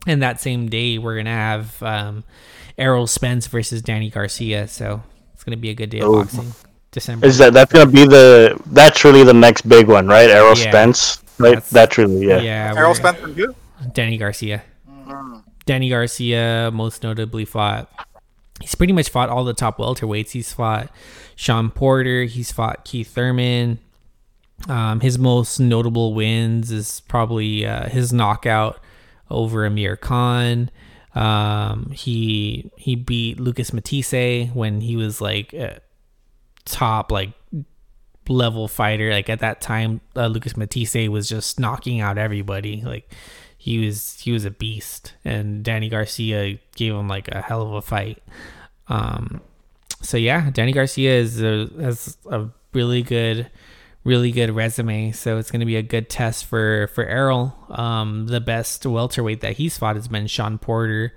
And that same day, we're gonna have um, Errol Spence versus Danny Garcia. So it's gonna be a good day of Oh. boxing. December. Is that that's gonna be the that's really the next big one, right? Errol Yeah. Spence, right? That's- That's, really yeah. yeah, Errol Spence from who? Danny Garcia. Danny Garcia most notably fought. He's pretty much fought all the top welterweights. He's fought Shawn Porter. He's fought Keith Thurman. Um, his most notable wins is probably uh, his knockout over Amir Khan. Um, he he beat Lucas Matthysse when he was like a top like level fighter. Like at that time, uh, Lucas Matthysse was just knocking out everybody. Like he was he was a beast, and Danny Garcia gave him like a hell of a fight. Um, so yeah, Danny Garcia is a, has a really good, really good resume. So it's going to be a good test for for Errol. Um, the best welterweight that he's fought has been Shawn Porter.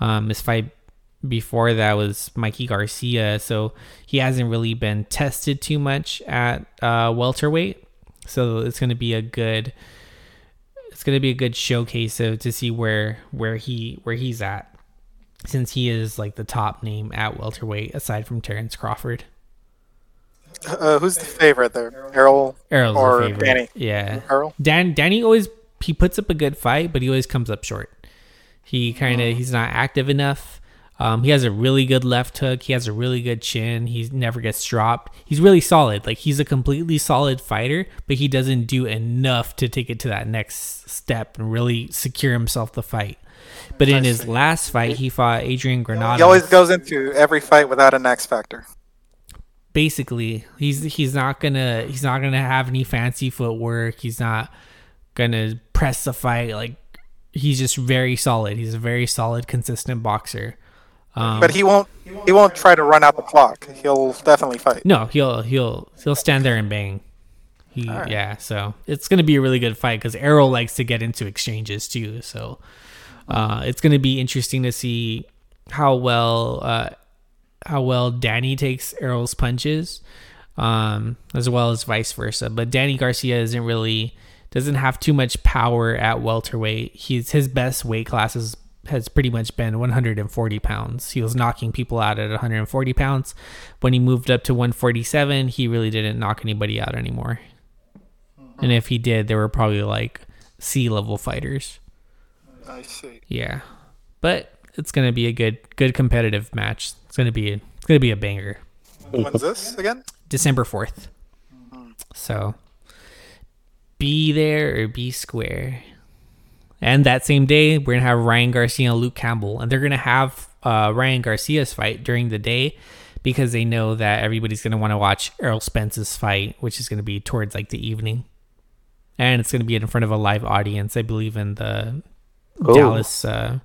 Um, his fight before that was Mikey Garcia, so he hasn't really been tested too much at uh, welterweight. So it's going to be a good, it's going to be a good showcase of to see where where he where he's at, since he is like the top name at welterweight aside from Terrence Crawford. Uh, who's the favorite there? Errol Errol's or. Danny? Yeah. Errol. Dan Danny always he puts up a good fight, but he always comes up short. He kind of he's not active enough. Um, he has a really good left hook. He has a really good chin. He never gets dropped. He's really solid. Like he's a completely solid fighter, but he doesn't do enough to take it to that next step and really secure himself the fight. But in his last fight, he fought Adrian Granada. He always goes into every fight without an X factor. Basically, he's he's not gonna he's not gonna have any fancy footwork. He's not gonna press the fight. Like he's just very solid. He's a very solid, consistent boxer. Um, But he won't he won't try to run out the clock. He'll definitely fight. No, he'll he'll he'll stand there and bang. He Alright. yeah, so it's gonna be a really good fight because Errol likes to get into exchanges too. So uh, it's gonna be interesting to see how well uh, how well Danny takes Errol's punches, um, as well as vice versa. But Danny Garcia isn't really doesn't have too much power at welterweight. He's his best weight classes has pretty much been 140 pounds. He was knocking people out at 140 pounds. When he moved up to 147, he really didn't knock anybody out anymore. And if he did, they were probably like C level fighters. I see. Yeah, but it's gonna be a good, good competitive match. It's gonna be, it's gonna be a banger. When's this again? December 4th. Mm-hmm. So be there or be square. And that same day, we're going to have Ryan Garcia and Luke Campbell. And they're going to have uh, Ryan Garcia's fight during the day because they know that everybody's going to want to watch Errol Spence's fight, which is going to be towards like the evening. And it's going to be in front of a live audience, I believe, in the Ooh. Dallas, uh,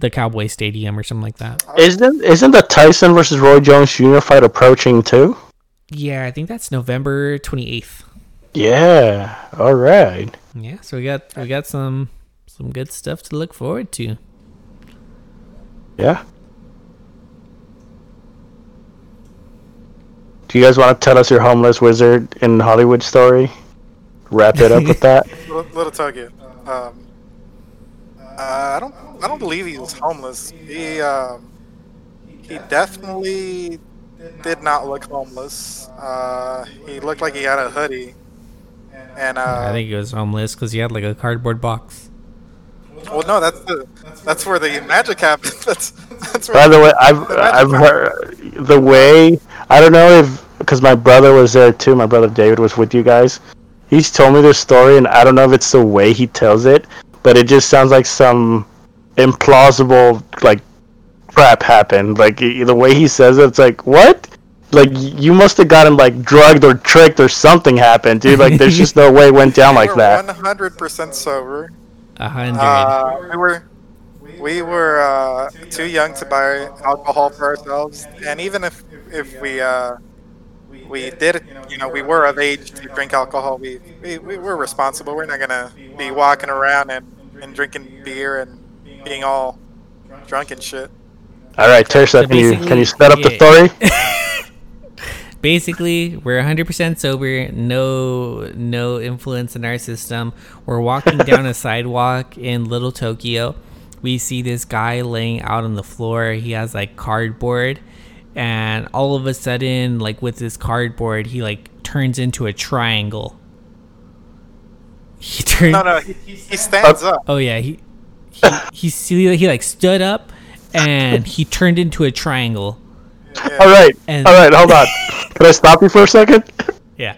the Cowboy Stadium or something like that. Isn't isn't the Tyson versus Roy Jones Jr. fight approaching too? Yeah, I think that's November 28th. Yeah. All right. Yeah, so we got we got some some good stuff to look forward to. Yeah. Do you guys want to tell us your homeless wizard in Hollywood story? Wrap it up with that. Little, little Tokyo. Um, uh, I don't. I don't believe he was homeless. He um, he definitely did not look homeless. Uh, he looked like he had a hoodie, and uh, I think he was homeless because he had like a cardboard box. Well, no, that's the that's where the magic happens. That's that's where By the way, I've I've heard the way I don't know if because my brother was there too. My brother David was with you guys. He's told me this story, and I don't know if it's the way he tells it, but it just sounds like some implausible like crap happened. Like the way he says it, it's like what? Like you must have gotten like drugged or tricked or something happened, dude. Like there's just no way it went down like that. One hundred percent sober. A hundred. Uh, we were we were uh, too young to buy alcohol for ourselves, and even if if we uh, we did, you know, we were of age to drink alcohol. We we, we were responsible. We're not gonna be walking around and, and drinking beer and being all drunk and shit. All right, Tirso, So can you can you set up the story? Basically, we're 100% sober, no no influence in our system. We're walking down a sidewalk in Little Tokyo. We see this guy laying out on the floor. He has like cardboard and all of a sudden like with this cardboard, he like turns into a triangle. He turns No, no, he, he stands oh, up. Oh yeah, he he he, see- he like stood up and he turned into a triangle. All right, And- all right, hold on. Can I stop you for a second? Yeah.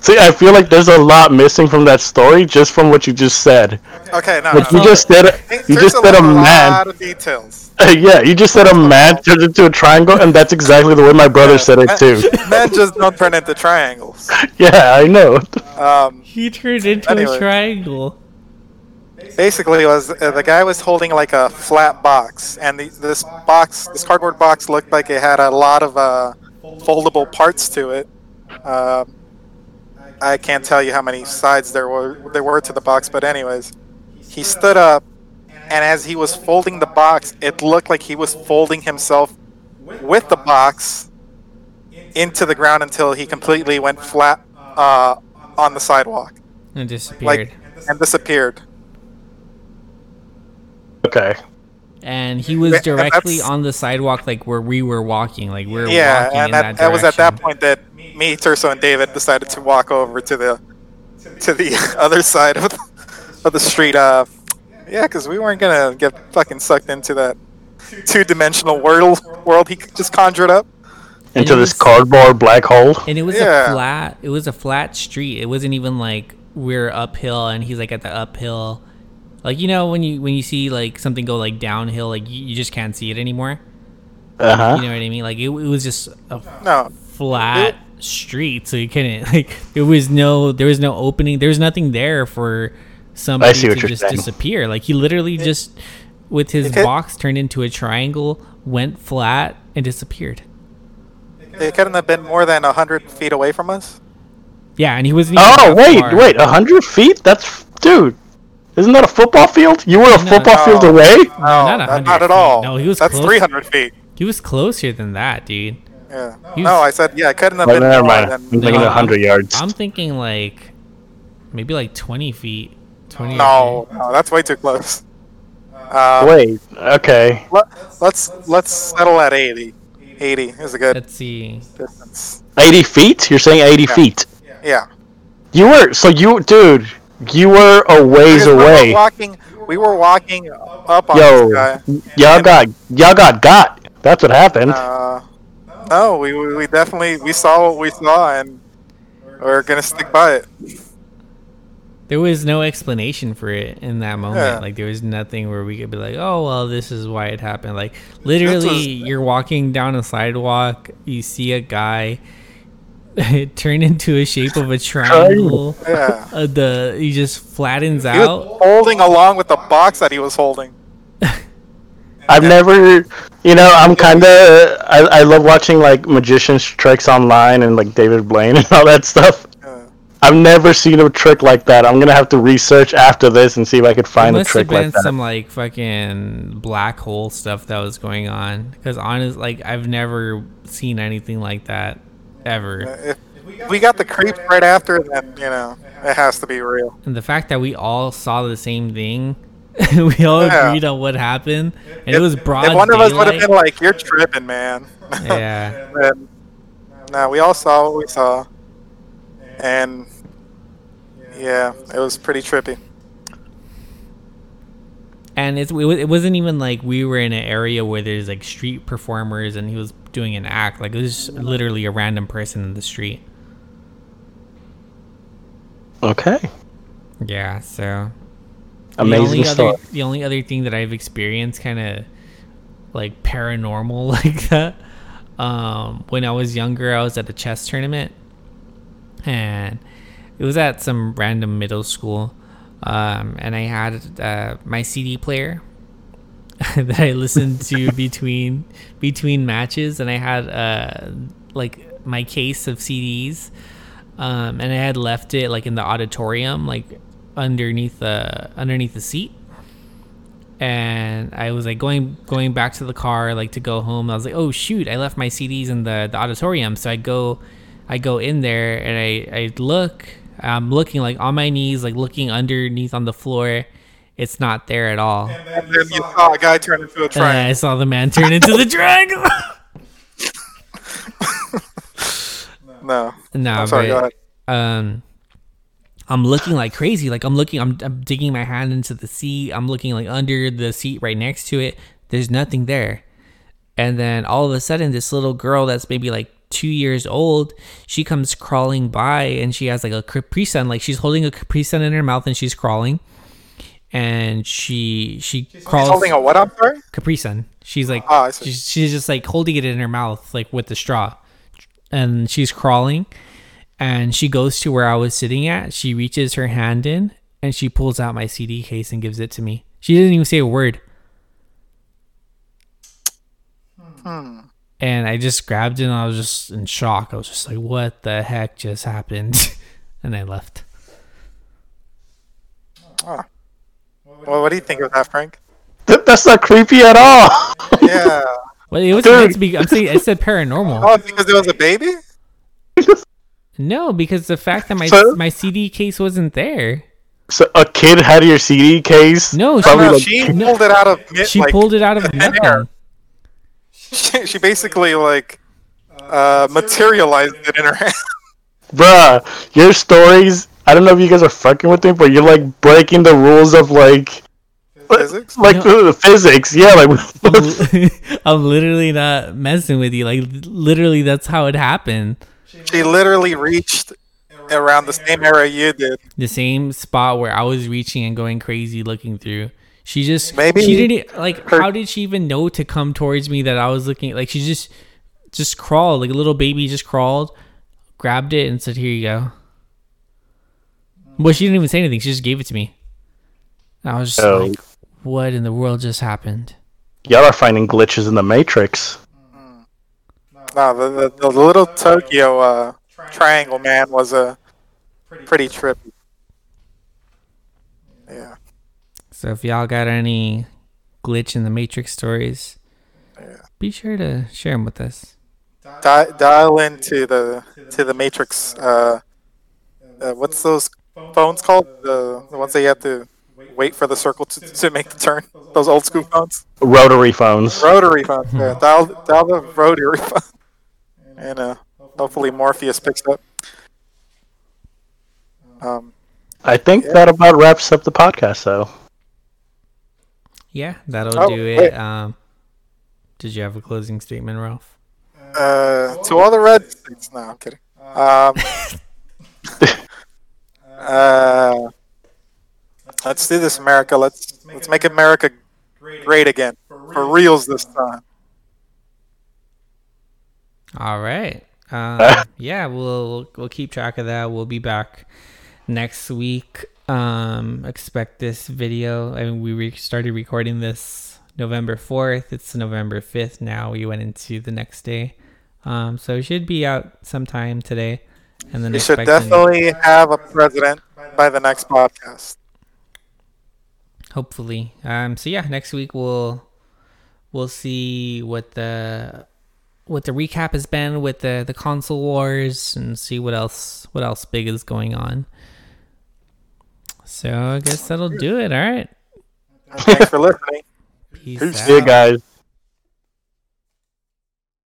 See, I feel like there's a lot missing from that story just from what you just said. Okay, no, Like no. you just said, There's you just a said a man. lot of details. yeah, you just said a man turned into a triangle, and that's exactly the way my brother said it too. Men just don't turn into triangles. Yeah, I know. Um, He turned into Anyway. a triangle. Basically was uh, the guy was holding like a flat box and the, this box this cardboard box looked like it had a lot of uh, foldable parts to it. Um, i can't tell you how many sides there were there were to the box but anyways he stood up and as he was folding the box it looked like he was folding himself with the box into the ground until he completely went flat uh, on the sidewalk. And disappeared. like and disappeared Okay. and he was directly that's- on the sidewalk, like where we were walking. Like we were Yeah, walking and in that, that, that was at that point that me, Tirso, and David decided to walk over to the to the other side of of the street. Uh, yeah, because we weren't gonna get fucking sucked into that two-dimensional world world he just conjured up. Into this was- cardboard black hole. And it was Yeah. a flat. It was a flat street. It wasn't even like we're uphill and he's like at the uphill. Like you know when you when you see like something go like downhill, like you, you just can't see it anymore. Uh huh. You know what I mean? Like it, it was just a No, flat street, so you couldn't like there was no there was no opening. There was nothing there for somebody to just saying. disappear. Like he literally just with his It box turned into a triangle, went flat and disappeared. it couldn't have been more than hundred feet away from us. Yeah, and he wasn't. Oh wait, far. wait, a hundred feet? That's dude. Isn't that a football field? You were a No, football field no. away. No, not that- not at all. No, he was That's close. three hundred feet. He was closer than that, dude. Yeah. He No, was- I said yeah. It couldn't have Oh, been never mind. than. I'm thinking No, a hundred yards. I'm thinking like maybe like 20 feet. 20. No, no, that's way too close. Um, Wait, okay. Let, let's let's settle at 80. 80 is a good Let's see. distance. 80 feet? You're saying 80 Yeah. feet. Yeah. You were, so you, dude, you were a ways Because we were away. walking. We were walking up on Yo, this guy. y'all got, y'all got got. That's what happened. Uh, no, we, we we definitely we saw what we saw and we're gonna stick by it. There was no explanation for it in that moment. Yeah. Like there was nothing where we could be like, "Oh, well, this is why it happened." Like literally, you're walking down a sidewalk, you see a guy turn into a shape of a triangle. Yeah. Uh, the he just flattens He out. was holding along with the box that he was holding. I've never, you know, I'm kind of, I, I love watching like magicians tricks online and like David Blaine and all that stuff. Yeah. I've never seen a trick like that. I'm gonna have to research after this and see if I could find a must trick have been like that. some like fucking black hole stuff that was going on. Because honest, like I've never seen anything like that ever. If if we got the creeps right after, then you know it has to be real. And the fact that we all saw the same thing, we all Yeah. agreed on what happened, and it was broad If one of us would have been like, "You're tripping, man." Yeah. then, no, we all saw what we saw, and yeah, it was pretty trippy. And it's, it it wasn't even like we were in an area where there's like street performers and he was doing an act. Like it was just literally a random person in the street. Okay, Yeah. So amazing the only story. Other, the only other thing that I've experienced kind of like paranormal like that. Um, when I was younger, I was at a chess tournament, and it was at some random middle school. Um, and I had uh, my CD player that I listened to between between matches, and I had uh, like my case of CDs, um, and I had left it like in the auditorium, like underneath the underneath the seat. And I was like going going back to the car, like to go home. I was like, oh shoot, I left my CDs in the, the auditorium. So I go, I go in there and I I look. I'm looking like on my knees, like looking underneath on the floor. It's not there at all. And then you saw a guy turn into a And triangle. I saw the man turn into the dragon. No, no, I'm sorry. Go but ahead. um I'm looking like crazy. Like I'm looking I'm, I'm digging my hand into the seat. I'm looking like under the seat right next to it. There's nothing there. And then all of a sudden this little girl that's maybe like 2 years old, she comes crawling by and she has like a Capri Sun like she's holding a Capri Sun in her mouth and she's crawling. And she she crawls holding a what up her Capri Sun. She's like, Oh, she's, she's just like holding it in her mouth, like with the straw, and she's crawling. And she goes to where I was sitting at. She reaches her hand in and she pulls out my CD case and gives it to me. She didn't even say a word. Hmm. And I just grabbed it and I was just in shock. I was just like, what the heck just happened? and I left. Oh. Well, what do you think of that, Frank? Th- that's not creepy at all. Yeah. Well, it was Dude. meant to be. I'm saying I said paranormal. Oh, because there was a baby. No, because the fact that my So? my CD case wasn't there. so a kid had your CD case. No, she- No, like, she pulled it out of mid, She like, pulled it out of thin air. Nothing. She, she basically like uh, materialized it in her hand. bruh, your stories. I don't know if you guys are fucking with me, but you're like breaking the rules of like Physics? like No. the, the physics. Yeah, like I'm, I'm literally not messing with you. Like literally, that's how it happened. She literally reached around the same era you did. The same spot where I was reaching and going crazy looking through. She just Maybe she didn't like. her- how did she even know to come towards me that I was looking? Like she just just crawled like a little baby just crawled, grabbed it and said, "Here you go." Well, she didn't even say anything. She just gave it to me. I was just Oh. like, "What in the world just happened?" y'all are finding glitches in the Matrix. No, the, the, the little Tokyo uh, triangle man was a pretty trippy. Yeah. So if y'all got any glitch in the Matrix stories, be sure to share them with us. Di- dial into the to the Matrix. Uh, uh, what's those phones called? The the ones that you have to wait for the circle to, to make the turn. Those old school phones. Rotary phones. Rotary phones. Yeah. Dial dial the rotary phone. And uh, hopefully Morpheus picks up. Um, I think that about wraps up the podcast, though. Yeah, that'll Oh, do it. Um, did you have a closing statement, Ralph? uh, to all the red states. No, I'm kidding. Um, uh, let's do this, America. Let's let's make America great again for reals this time. All right. Um, yeah, we'll we'll keep track of that. We'll be back next week. Um, expect this video. I mean, we re- started recording this November fourth. It's November fifth now. We went into the next day. Um, so it should be out sometime today. And then We should definitely have a president by the next podcast. hopefully. Um, so yeah, next week we'll we'll see what the what the recap has been with the the console wars and see what else what else big is going on. So I guess that'll do it. All right. Thanks for listening. Peace Peace. out. See you guys.